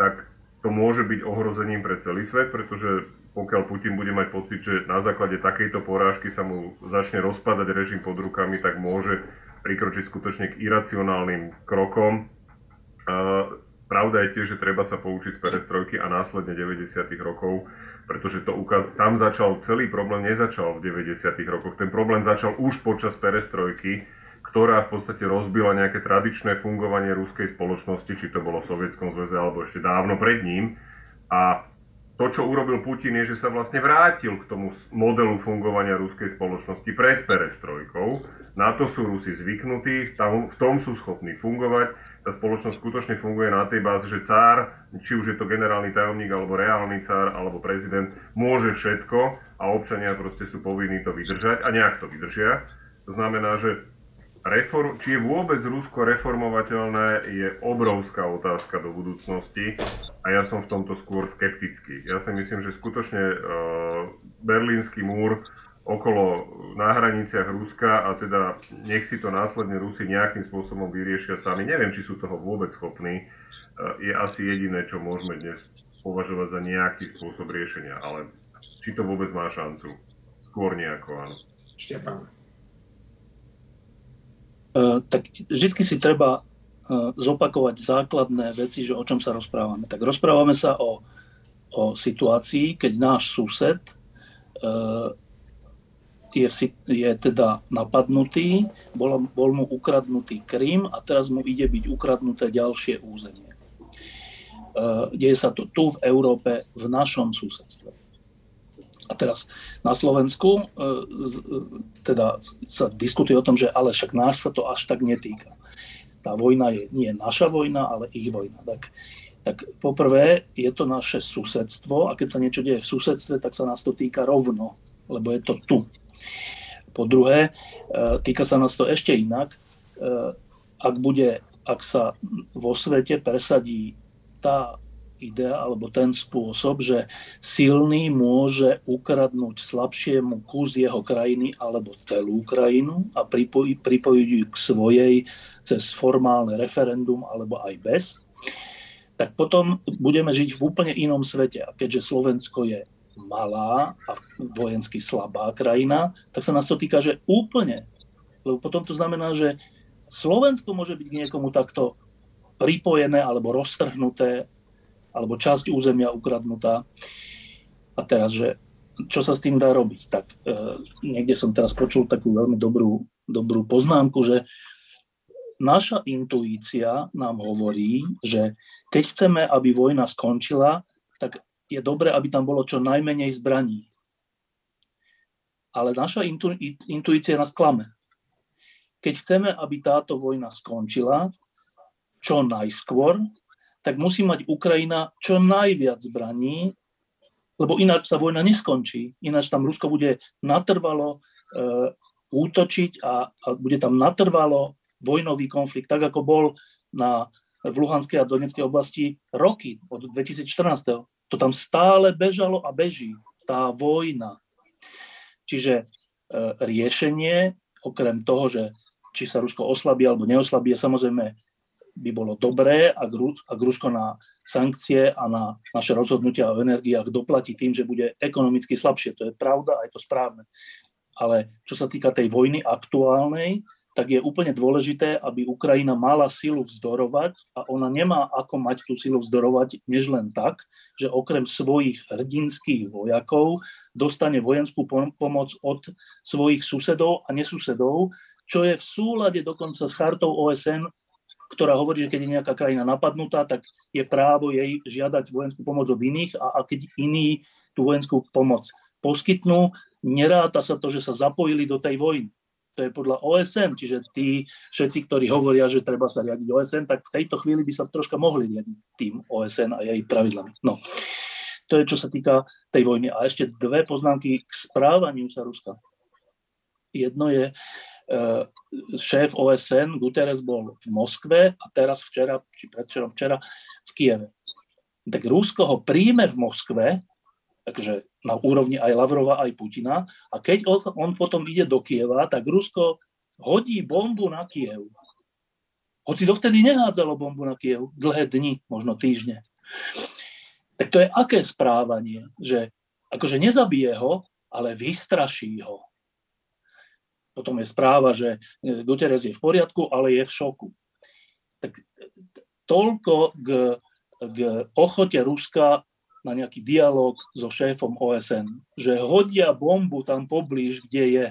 tak to môže byť ohrozením pre celý svet, pretože pokiaľ Putin bude mať pocit, že na základe takejto porážky sa mu začne rozpadať režim pod rukami, tak môže prikročiť skutočne k iracionálnym krokom. Pravda je tiež, že treba sa poučiť z perestrojky a následne 90. rokov pretože to ukaz- tam začal celý problém, nezačal v 90. rokoch, ten problém začal už počas perestrojky, ktorá v podstate rozbila nejaké tradičné fungovanie ruskej spoločnosti, či to bolo v Sovietskom zväze alebo ešte dávno pred ním. A to, čo urobil Putin, je, že sa vlastne vrátil k tomu modelu fungovania ruskej spoločnosti pred perestrojkou. Na to sú Rusi zvyknutí, v tom sú schopní fungovať tá spoločnosť skutočne funguje na tej báze, že cár, či už je to generálny tajomník, alebo reálny cár, alebo prezident, môže všetko a občania proste sú povinní to vydržať a nejak to vydržia. To znamená, že reform, či je vôbec Rusko reformovateľné, je obrovská otázka do budúcnosti a ja som v tomto skôr skeptický. Ja si myslím, že skutočne uh, berlínsky múr okolo na hraniciach Ruska a teda nech si to následne Rusi nejakým spôsobom vyriešia sami. Neviem, či sú toho vôbec schopní. Je asi jediné, čo môžeme dnes považovať za nejaký spôsob riešenia, ale či to vôbec má šancu? Skôr nejako áno. Štefan. Uh, tak vždy si treba uh, zopakovať základné veci, že o čom sa rozprávame. Tak rozprávame sa o, o situácii, keď náš sused uh, je, je teda napadnutý, bol, bol mu ukradnutý Krym a teraz mu ide byť ukradnuté ďalšie územie. Uh, deje sa to tu v Európe, v našom susedstve. A teraz na Slovensku uh, teda sa diskutuje o tom, že ale však náš sa to až tak netýka. Tá vojna je nie naša vojna, ale ich vojna. Tak, tak poprvé je to naše susedstvo a keď sa niečo deje v susedstve, tak sa nás to týka rovno, lebo je to tu. Po druhé, e, týka sa nás to ešte inak, e, ak, bude, ak sa vo svete presadí tá idea alebo ten spôsob, že silný môže ukradnúť slabšiemu kus jeho krajiny alebo celú krajinu a pripojiť, pripojiť ju k svojej cez formálne referendum alebo aj bez, tak potom budeme žiť v úplne inom svete. A keďže Slovensko je malá a vojensky slabá krajina, tak sa nás to týka, že úplne. Lebo potom to znamená, že Slovensko môže byť k niekomu takto pripojené alebo roztrhnuté, alebo časť územia ukradnutá. A teraz, že čo sa s tým dá robiť? Tak e, niekde som teraz počul takú veľmi dobrú, dobrú poznámku, že naša intuícia nám hovorí, že keď chceme, aby vojna skončila, tak je dobré, aby tam bolo čo najmenej zbraní. Ale naša intu, intuícia nás klame. Keď chceme, aby táto vojna skončila čo najskôr, tak musí mať Ukrajina čo najviac zbraní, lebo ináč sa vojna neskončí. Ináč tam Rusko bude natrvalo e, útočiť a, a bude tam natrvalo vojnový konflikt, tak ako bol na, v Luhanskej a Donetskej oblasti roky od 2014. To tam stále bežalo a beží, tá vojna. Čiže e, riešenie, okrem toho, že či sa Rusko oslabí alebo neoslabí, samozrejme by bolo dobré, ak, Rus- ak Rusko na sankcie a na naše rozhodnutia o energiách doplatí tým, že bude ekonomicky slabšie. To je pravda a je to správne. Ale čo sa týka tej vojny aktuálnej, tak je úplne dôležité, aby Ukrajina mala silu vzdorovať a ona nemá ako mať tú silu vzdorovať, než len tak, že okrem svojich hrdinských vojakov dostane vojenskú pomoc od svojich susedov a nesusedov, čo je v súlade dokonca s chartou OSN, ktorá hovorí, že keď je nejaká krajina napadnutá, tak je právo jej žiadať vojenskú pomoc od iných a, a keď iní tú vojenskú pomoc poskytnú, neráta sa to, že sa zapojili do tej vojny. To je podľa OSN, čiže tí všetci, ktorí hovoria, že treba sa riadiť OSN, tak v tejto chvíli by sa troška mohli riadiť tým OSN a jej pravidlami. No, to je čo sa týka tej vojny. A ešte dve poznámky k správaniu sa Ruska. Jedno je, E, šéf OSN Guterres bol v Moskve a teraz včera, či predčerom včera v Kieve. Tak Rusko ho príjme v Moskve, takže na úrovni aj Lavrova, aj Putina. A keď on potom ide do Kieva, tak Rusko hodí bombu na Kiev. Hoci dovtedy nehádzalo bombu na Kiev dlhé dni, možno týždne. Tak to je aké správanie, že akože nezabije ho, ale vystraší ho potom je správa, že e, Guterres je v poriadku, ale je v šoku. Tak toľko k, k ochote Ruska na nejaký dialog so šéfom OSN, že hodia bombu tam poblíž, kde je.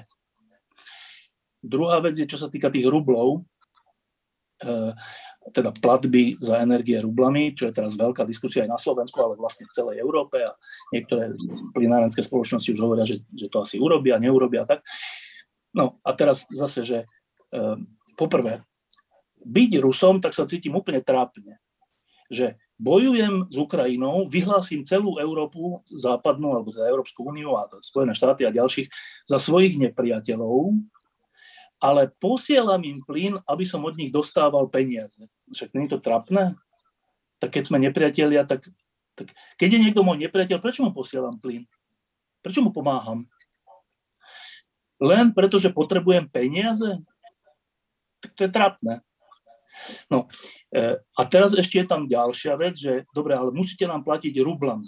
Druhá vec je, čo sa týka tých rublov, e, teda platby za energie rublami, čo je teraz veľká diskusia aj na Slovensku, ale vlastne v celej Európe a niektoré plinárenské spoločnosti už hovoria, že, že to asi urobia, neurobia tak. No a teraz zase, že e, poprvé, byť Rusom, tak sa cítim úplne trápne. Že bojujem s Ukrajinou, vyhlásim celú Európu, západnú alebo za Európsku úniu a Spojené štáty a ďalších za svojich nepriateľov, ale posielam im plyn, aby som od nich dostával peniaze. Však nie je to trapné? Tak keď sme nepriatelia, tak, tak keď je niekto môj nepriateľ, prečo mu posielam plyn? Prečo mu pomáham? len preto, že potrebujem peniaze? Tak to je trapné. No e, a teraz ešte je tam ďalšia vec, že dobre, ale musíte nám platiť rublami.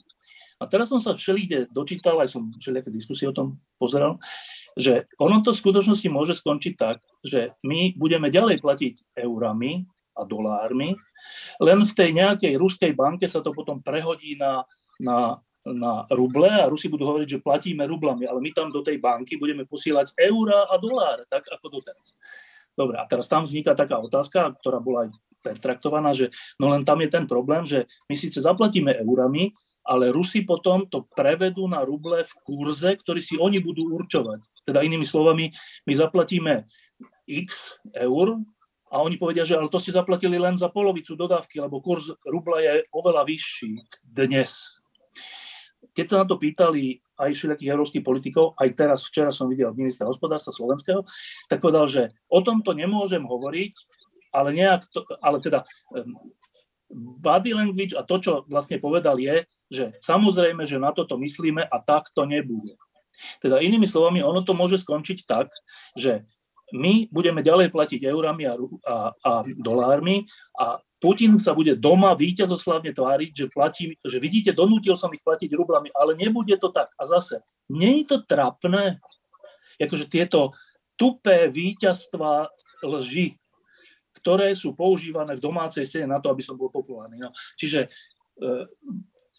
A teraz som sa všelikde dočítal, aj som všelijaké diskusie o tom pozeral, že ono to v skutočnosti môže skončiť tak, že my budeme ďalej platiť eurami a dolármi, len v tej nejakej ruskej banke sa to potom prehodí na, na na ruble a Rusi budú hovoriť, že platíme rublami, ale my tam do tej banky budeme posielať eurá a doláre, tak ako doteraz. Dobre, a teraz tam vzniká taká otázka, ktorá bola aj pertraktovaná, že no len tam je ten problém, že my síce zaplatíme eurami, ale Rusi potom to prevedú na ruble v kurze, ktorý si oni budú určovať. Teda inými slovami, my zaplatíme x eur a oni povedia, že ale to ste zaplatili len za polovicu dodávky, lebo kurz rubla je oveľa vyšší dnes keď sa na to pýtali aj všetkých európskych politikov, aj teraz včera som videl ministra hospodárstva slovenského, tak povedal, že o tomto nemôžem hovoriť, ale, nejak to, ale teda body language a to, čo vlastne povedal je, že samozrejme, že na toto myslíme a tak to nebude. Teda inými slovami, ono to môže skončiť tak, že my budeme ďalej platiť eurami a, a, a dolármi a Putin sa bude doma víťazoslavne tváriť, že, platí, že vidíte, donútil som ich platiť rublami, ale nebude to tak. A zase, nie je to trapné, akože tieto tupé víťazstva lži, ktoré sú používané v domácej scéne na to, aby som bol populárny. No, čiže e,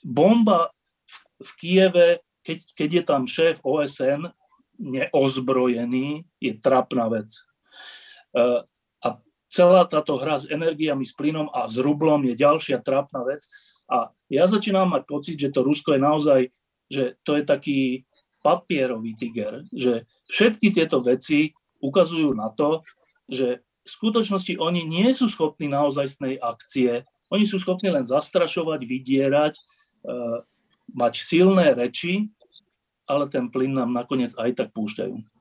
bomba v, v Kieve, keď, keď je tam šéf OSN neozbrojený, je trapná vec. E, celá táto hra s energiami, s plynom a s rublom je ďalšia trápna vec. A ja začínam mať pocit, že to Rusko je naozaj, že to je taký papierový tiger, že všetky tieto veci ukazujú na to, že v skutočnosti oni nie sú schopní naozajstnej akcie, oni sú schopní len zastrašovať, vydierať, e, mať silné reči, ale ten plyn nám nakoniec aj tak púšťajú.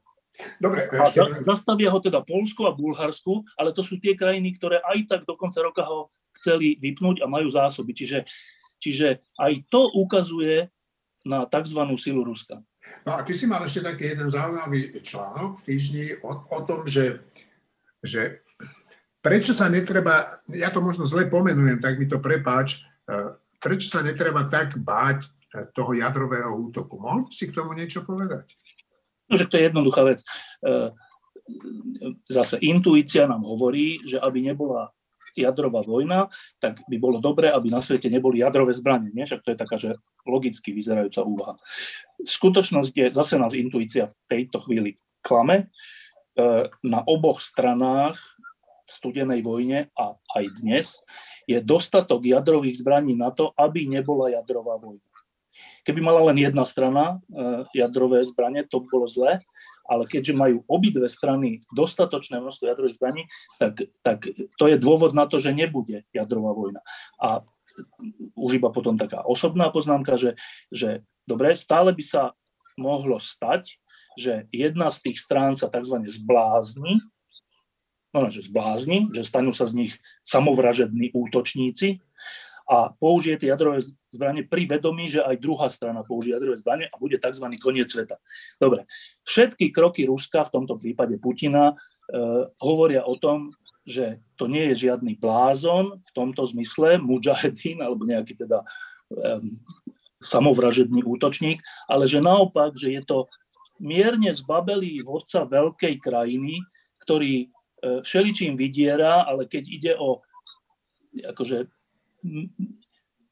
Dobre, a ešte... zastavia ho teda Polsko a Bulharsku, ale to sú tie krajiny, ktoré aj tak do konca roka ho chceli vypnúť a majú zásoby. Čiže, čiže aj to ukazuje na tzv. silu Ruska. No a ty si mal ešte taký jeden zaujímavý článok v týždni o, o tom, že, že prečo sa netreba, ja to možno zle pomenujem, tak mi to prepáč, e, prečo sa netreba tak báť e, toho jadrového útoku. Mohol si k tomu niečo povedať? No, že to je jednoduchá vec. E, zase intuícia nám hovorí, že aby nebola jadrová vojna, tak by bolo dobré, aby na svete neboli jadrové zbranie. Nie? Však to je taká, že logicky vyzerajúca úvaha. Skutočnosť je, zase nás intuícia v tejto chvíli klame. E, na oboch stranách v studenej vojne a aj dnes je dostatok jadrových zbraní na to, aby nebola jadrová vojna. Keby mala len jedna strana e, jadrové zbranie, to bolo zlé, ale keďže majú obidve strany dostatočné množstvo jadrových zbraní, tak, tak to je dôvod na to, že nebude jadrová vojna. A už iba potom taká osobná poznámka, že, že dobre, stále by sa mohlo stať, že jedna z tých strán sa tzv. zblázni, no že zblázni, že stanú sa z nich samovražední útočníci a použije tie jadrové zbranie pri vedomí, že aj druhá strana použije jadrové zbranie a bude tzv. koniec sveta. Dobre, všetky kroky Ruska, v tomto prípade Putina, e, hovoria o tom, že to nie je žiadny blázon v tomto zmysle, mujahedin alebo nejaký teda e, samovražedný útočník, ale že naopak, že je to mierne zbabelý vodca veľkej krajiny, ktorý e, všeličím vydiera, ale keď ide o akože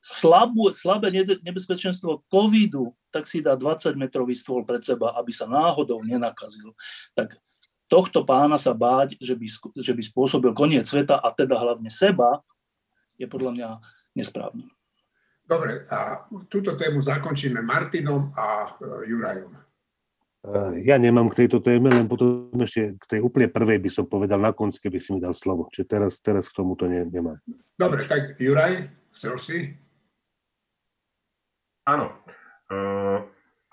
slabú, slabé nebezpečenstvo covidu, tak si dá 20-metrový stôl pred seba, aby sa náhodou nenakazil. Tak tohto pána sa báť, že by, že by spôsobil koniec sveta a teda hlavne seba, je podľa mňa nesprávne. Dobre, a túto tému zakončíme Martinom a Jurajom. E, ja nemám k tejto téme, len potom ešte k tej úplne prvej by som povedal na konci, keby si mi dal slovo. Čiže teraz, teraz k tomuto ne, nemám. Dobre, tak Juraj, chcel si? Áno. Uh,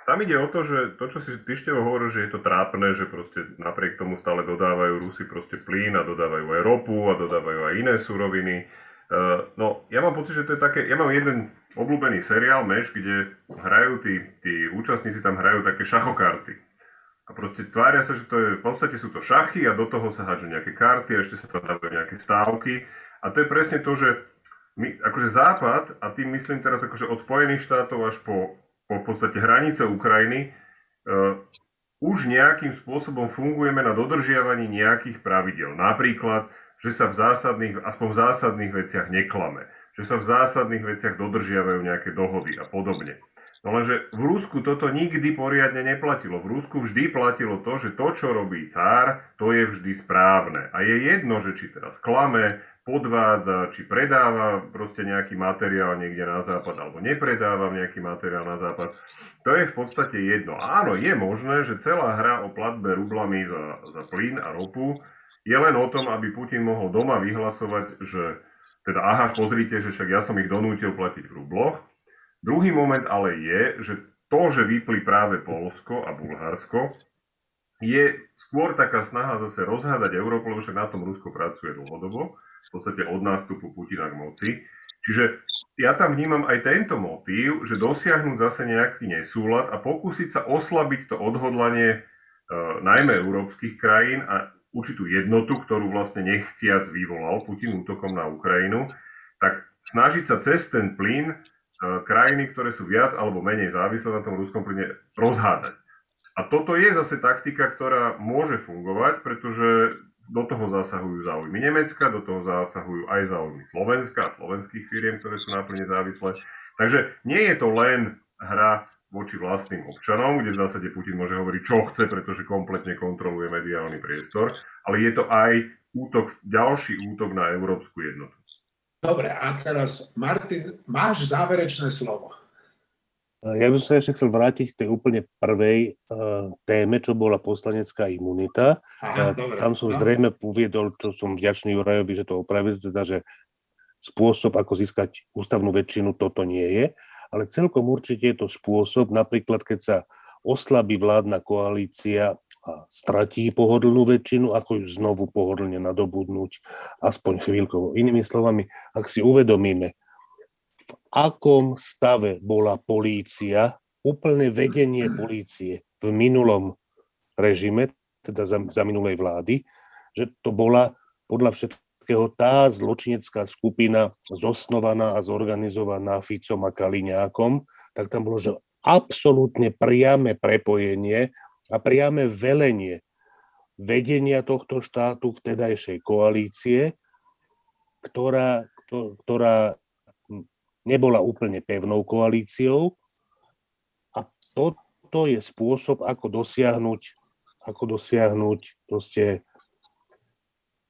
tam ide o to, že to, čo si ty ešte hovoril, že je to trápne, že proste napriek tomu stále dodávajú Rusy proste plyn a dodávajú aj ropu a dodávajú aj iné suroviny. Uh, no, ja mám pocit, že to je také, ja mám jeden obľúbený seriál, Meš, kde hrajú tí, tí účastníci tam hrajú také šachokarty. A proste tvária sa, že to je, v podstate sú to šachy a do toho sa hádžu nejaké karty a ešte sa tam dávajú nejaké stávky. A to je presne to, že my, akože Západ, a tým myslím teraz akože od Spojených štátov až po, po v podstate hranice Ukrajiny, uh, už nejakým spôsobom fungujeme na dodržiavaní nejakých pravidel. Napríklad, že sa v zásadných, aspoň v zásadných veciach neklame, že sa v zásadných veciach dodržiavajú nejaké dohody a podobne. No lenže v Rusku toto nikdy poriadne neplatilo. V Rusku vždy platilo to, že to, čo robí cár, to je vždy správne. A je jedno, že či teraz klame, podvádza, či predáva proste nejaký materiál niekde na západ, alebo nepredáva nejaký materiál na západ. To je v podstate jedno. Áno, je možné, že celá hra o platbe rublami za, za plyn a ropu je len o tom, aby Putin mohol doma vyhlasovať, že teda aha, pozrite, že však ja som ich donútil platiť v rubloch, Druhý moment ale je, že to, že vypli práve Polsko a Bulharsko, je skôr taká snaha zase rozhádať Európu, lebo na tom Rusko pracuje dlhodobo, v podstate od nástupu Putina k moci. Čiže ja tam vnímam aj tento motív, že dosiahnuť zase nejaký nesúlad a pokúsiť sa oslabiť to odhodlanie e, najmä európskych krajín a určitú jednotu, ktorú vlastne nechciac vyvolal Putin útokom na Ukrajinu, tak snažiť sa cez ten plyn E, krajiny, ktoré sú viac alebo menej závislé na tom ruskom plyne, rozhádať. A toto je zase taktika, ktorá môže fungovať, pretože do toho zasahujú záujmy Nemecka, do toho zasahujú aj záujmy Slovenska a slovenských firiem, ktoré sú na plyne závislé. Takže nie je to len hra voči vlastným občanom, kde v zásade Putin môže hovoriť, čo chce, pretože kompletne kontroluje mediálny priestor, ale je to aj útok, ďalší útok na európsku jednotu. Dobre, a teraz Martin, máš záverečné slovo. Ja by som sa ešte chcel vrátiť k tej úplne prvej uh, téme, čo bola poslanecká imunita. Aha, uh, dobre, Tam som no. zrejme uviedol, čo som vďačný Jurajovi, že to opravil, teda, že spôsob, ako získať ústavnú väčšinu, toto nie je. Ale celkom určite je to spôsob, napríklad keď sa oslabí vládna koalícia a stratí pohodlnú väčšinu, ako ju znovu pohodlne nadobudnúť, aspoň chvíľkovo. Inými slovami, ak si uvedomíme, v akom stave bola polícia, úplne vedenie polície v minulom režime, teda za, za minulej vlády, že to bola podľa všetkého tá zločinecká skupina zosnovaná a zorganizovaná Ficom a Kaliňákom, tak tam bolo, že absolútne priame prepojenie a priame velenie vedenia tohto štátu vtedajšej koalície, ktorá, ktorá nebola úplne pevnou koalíciou. A toto je spôsob, ako dosiahnuť, ako dosiahnuť proste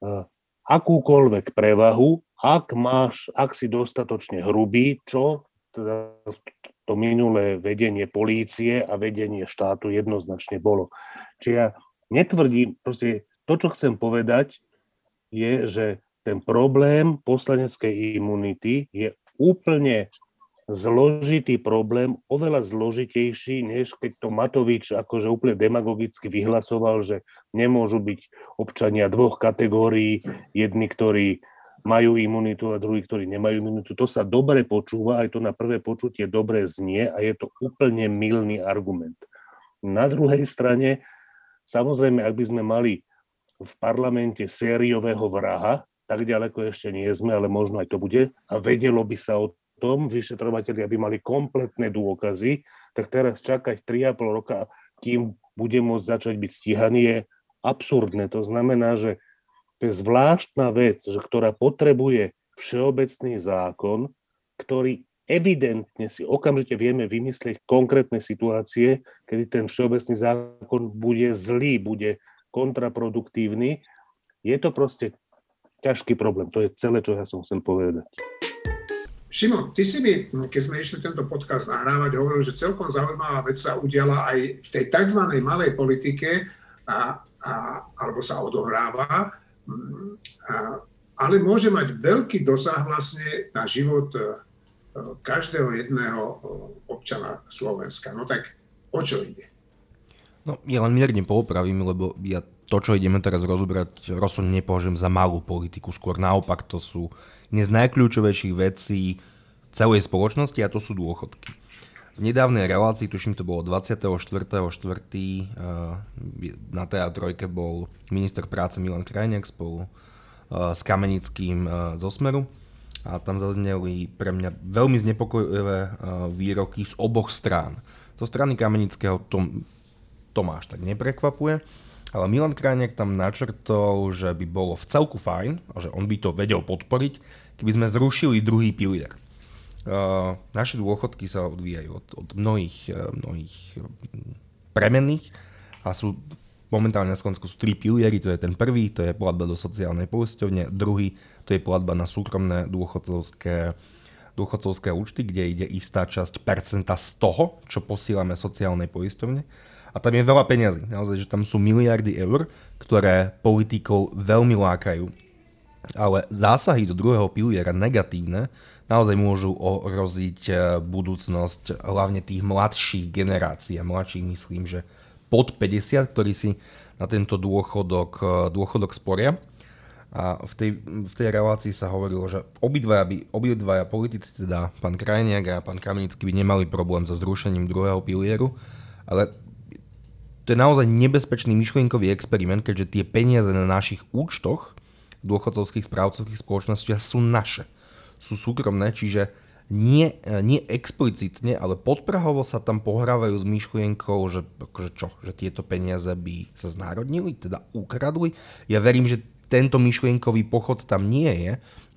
uh, akúkoľvek prevahu, ak máš, ak si dostatočne hrubý, čo teda to minulé vedenie polície a vedenie štátu jednoznačne bolo. Čiže ja netvrdím, proste to, čo chcem povedať, je, že ten problém poslaneckej imunity je úplne zložitý problém, oveľa zložitejší, než keď to Matovič akože úplne demagogicky vyhlasoval, že nemôžu byť občania dvoch kategórií, jedni, ktorí majú imunitu a druhí, ktorí nemajú imunitu. To sa dobre počúva, aj to na prvé počutie dobre znie a je to úplne milný argument. Na druhej strane, samozrejme, ak by sme mali v parlamente sériového vraha, tak ďaleko ešte nie sme, ale možno aj to bude. A vedelo by sa o tom, vyšetrovateľi, aby mali kompletné dôkazy, tak teraz čakať 3,5 roka, kým bude môcť začať byť stíhaný, je absurdné. To znamená, že to je zvláštna vec, že ktorá potrebuje všeobecný zákon, ktorý evidentne si okamžite vieme vymyslieť konkrétne situácie, kedy ten všeobecný zákon bude zlý, bude kontraproduktívny. Je to proste ťažký problém. To je celé, čo ja som chcel povedať. Šimon, ty si mi, keď sme išli tento podcast nahrávať, hovoril, že celkom zaujímavá vec sa udiala aj v tej tzv. malej politike, a, a, alebo sa odohráva, a, ale môže mať veľký dosah vlastne na život e, každého jedného občana Slovenska. No tak o čo ide? No, ja len mierne poopravím, lebo ja to, čo ideme teraz rozobrať, rozhodne nepovažujem za malú politiku. Skôr naopak, to sú z najkľúčovejších vecí celej spoločnosti a to sú dôchodky. V nedávnej relácii, tuším to bolo 24.4. Eh, na TA3 bol minister práce Milan Krajniak spolu eh, s Kamenickým eh, zo Smeru a tam zazneli pre mňa veľmi znepokojivé výroky z oboch strán. Zo strany Kamenického to, Tomáš tak neprekvapuje, ale Milan Krajniak tam načrtol, že by bolo v celku fajn, a že on by to vedel podporiť, keby sme zrušili druhý pilier. Uh, naše dôchodky sa odvíjajú od, od mnohých, uh, mnohých uh, premenných a sú momentálne na Slovensku sú tri piliery, to je ten prvý, to je platba do sociálnej poisťovne, druhý, to je platba na súkromné dôchodcovské, dôchodcovské účty, kde ide istá časť percenta z toho, čo posílame sociálnej poisťovne a tam je veľa peňazí. Naozaj, že tam sú miliardy eur, ktoré politikov veľmi lákajú. Ale zásahy do druhého piliera negatívne naozaj môžu ohroziť e, budúcnosť hlavne tých mladších generácií. A mladších myslím, že pod 50, ktorí si na tento dôchodok, e, dôchodok sporia. A v tej, v tej relácii sa hovorilo, že obidvaja, by, obidvaja politici, teda pán Krajniak a pán Kamenický by nemali problém so zrušením druhého pilieru, ale to je naozaj nebezpečný myšlienkový experiment, keďže tie peniaze na našich účtoch dôchodcovských správcovských spoločností sú naše. Sú súkromné, čiže nie, nie explicitne, ale podprahovo sa tam pohrávajú s myšlienkou, že, akože čo, že tieto peniaze by sa znárodnili, teda ukradli. Ja verím, že tento myšlienkový pochod tam nie je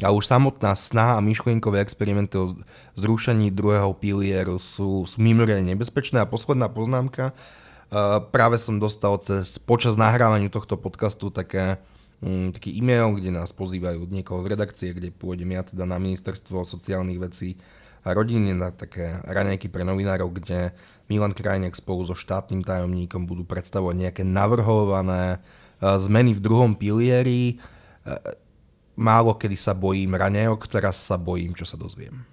a už samotná snaha a myšlienkové experimenty o zrušení druhého pilieru sú, sú mimoriadne nebezpečné. A posledná poznámka, práve som dostal cez, počas nahrávania tohto podcastu také mm, taký e-mail, kde nás pozývajú od niekoho z redakcie, kde pôjdem ja teda na ministerstvo sociálnych vecí a rodiny na také raňajky pre novinárov, kde Milan Krajnek spolu so štátnym tajomníkom budú predstavovať nejaké navrhované e, zmeny v druhom pilieri. E, málo kedy sa bojím raňajok, teraz sa bojím, čo sa dozviem.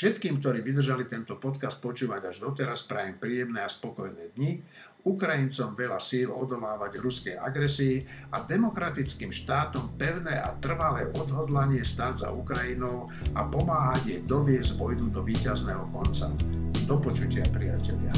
Všetkým, ktorí vydržali tento podcast počúvať až doteraz, prajem príjemné a spokojné dni. Ukrajincom veľa síl odolávať ruskej agresii a demokratickým štátom pevné a trvalé odhodlanie stáť za Ukrajinou a pomáhať jej doviesť vojnu do víťazného konca. Do počutia, priatelia.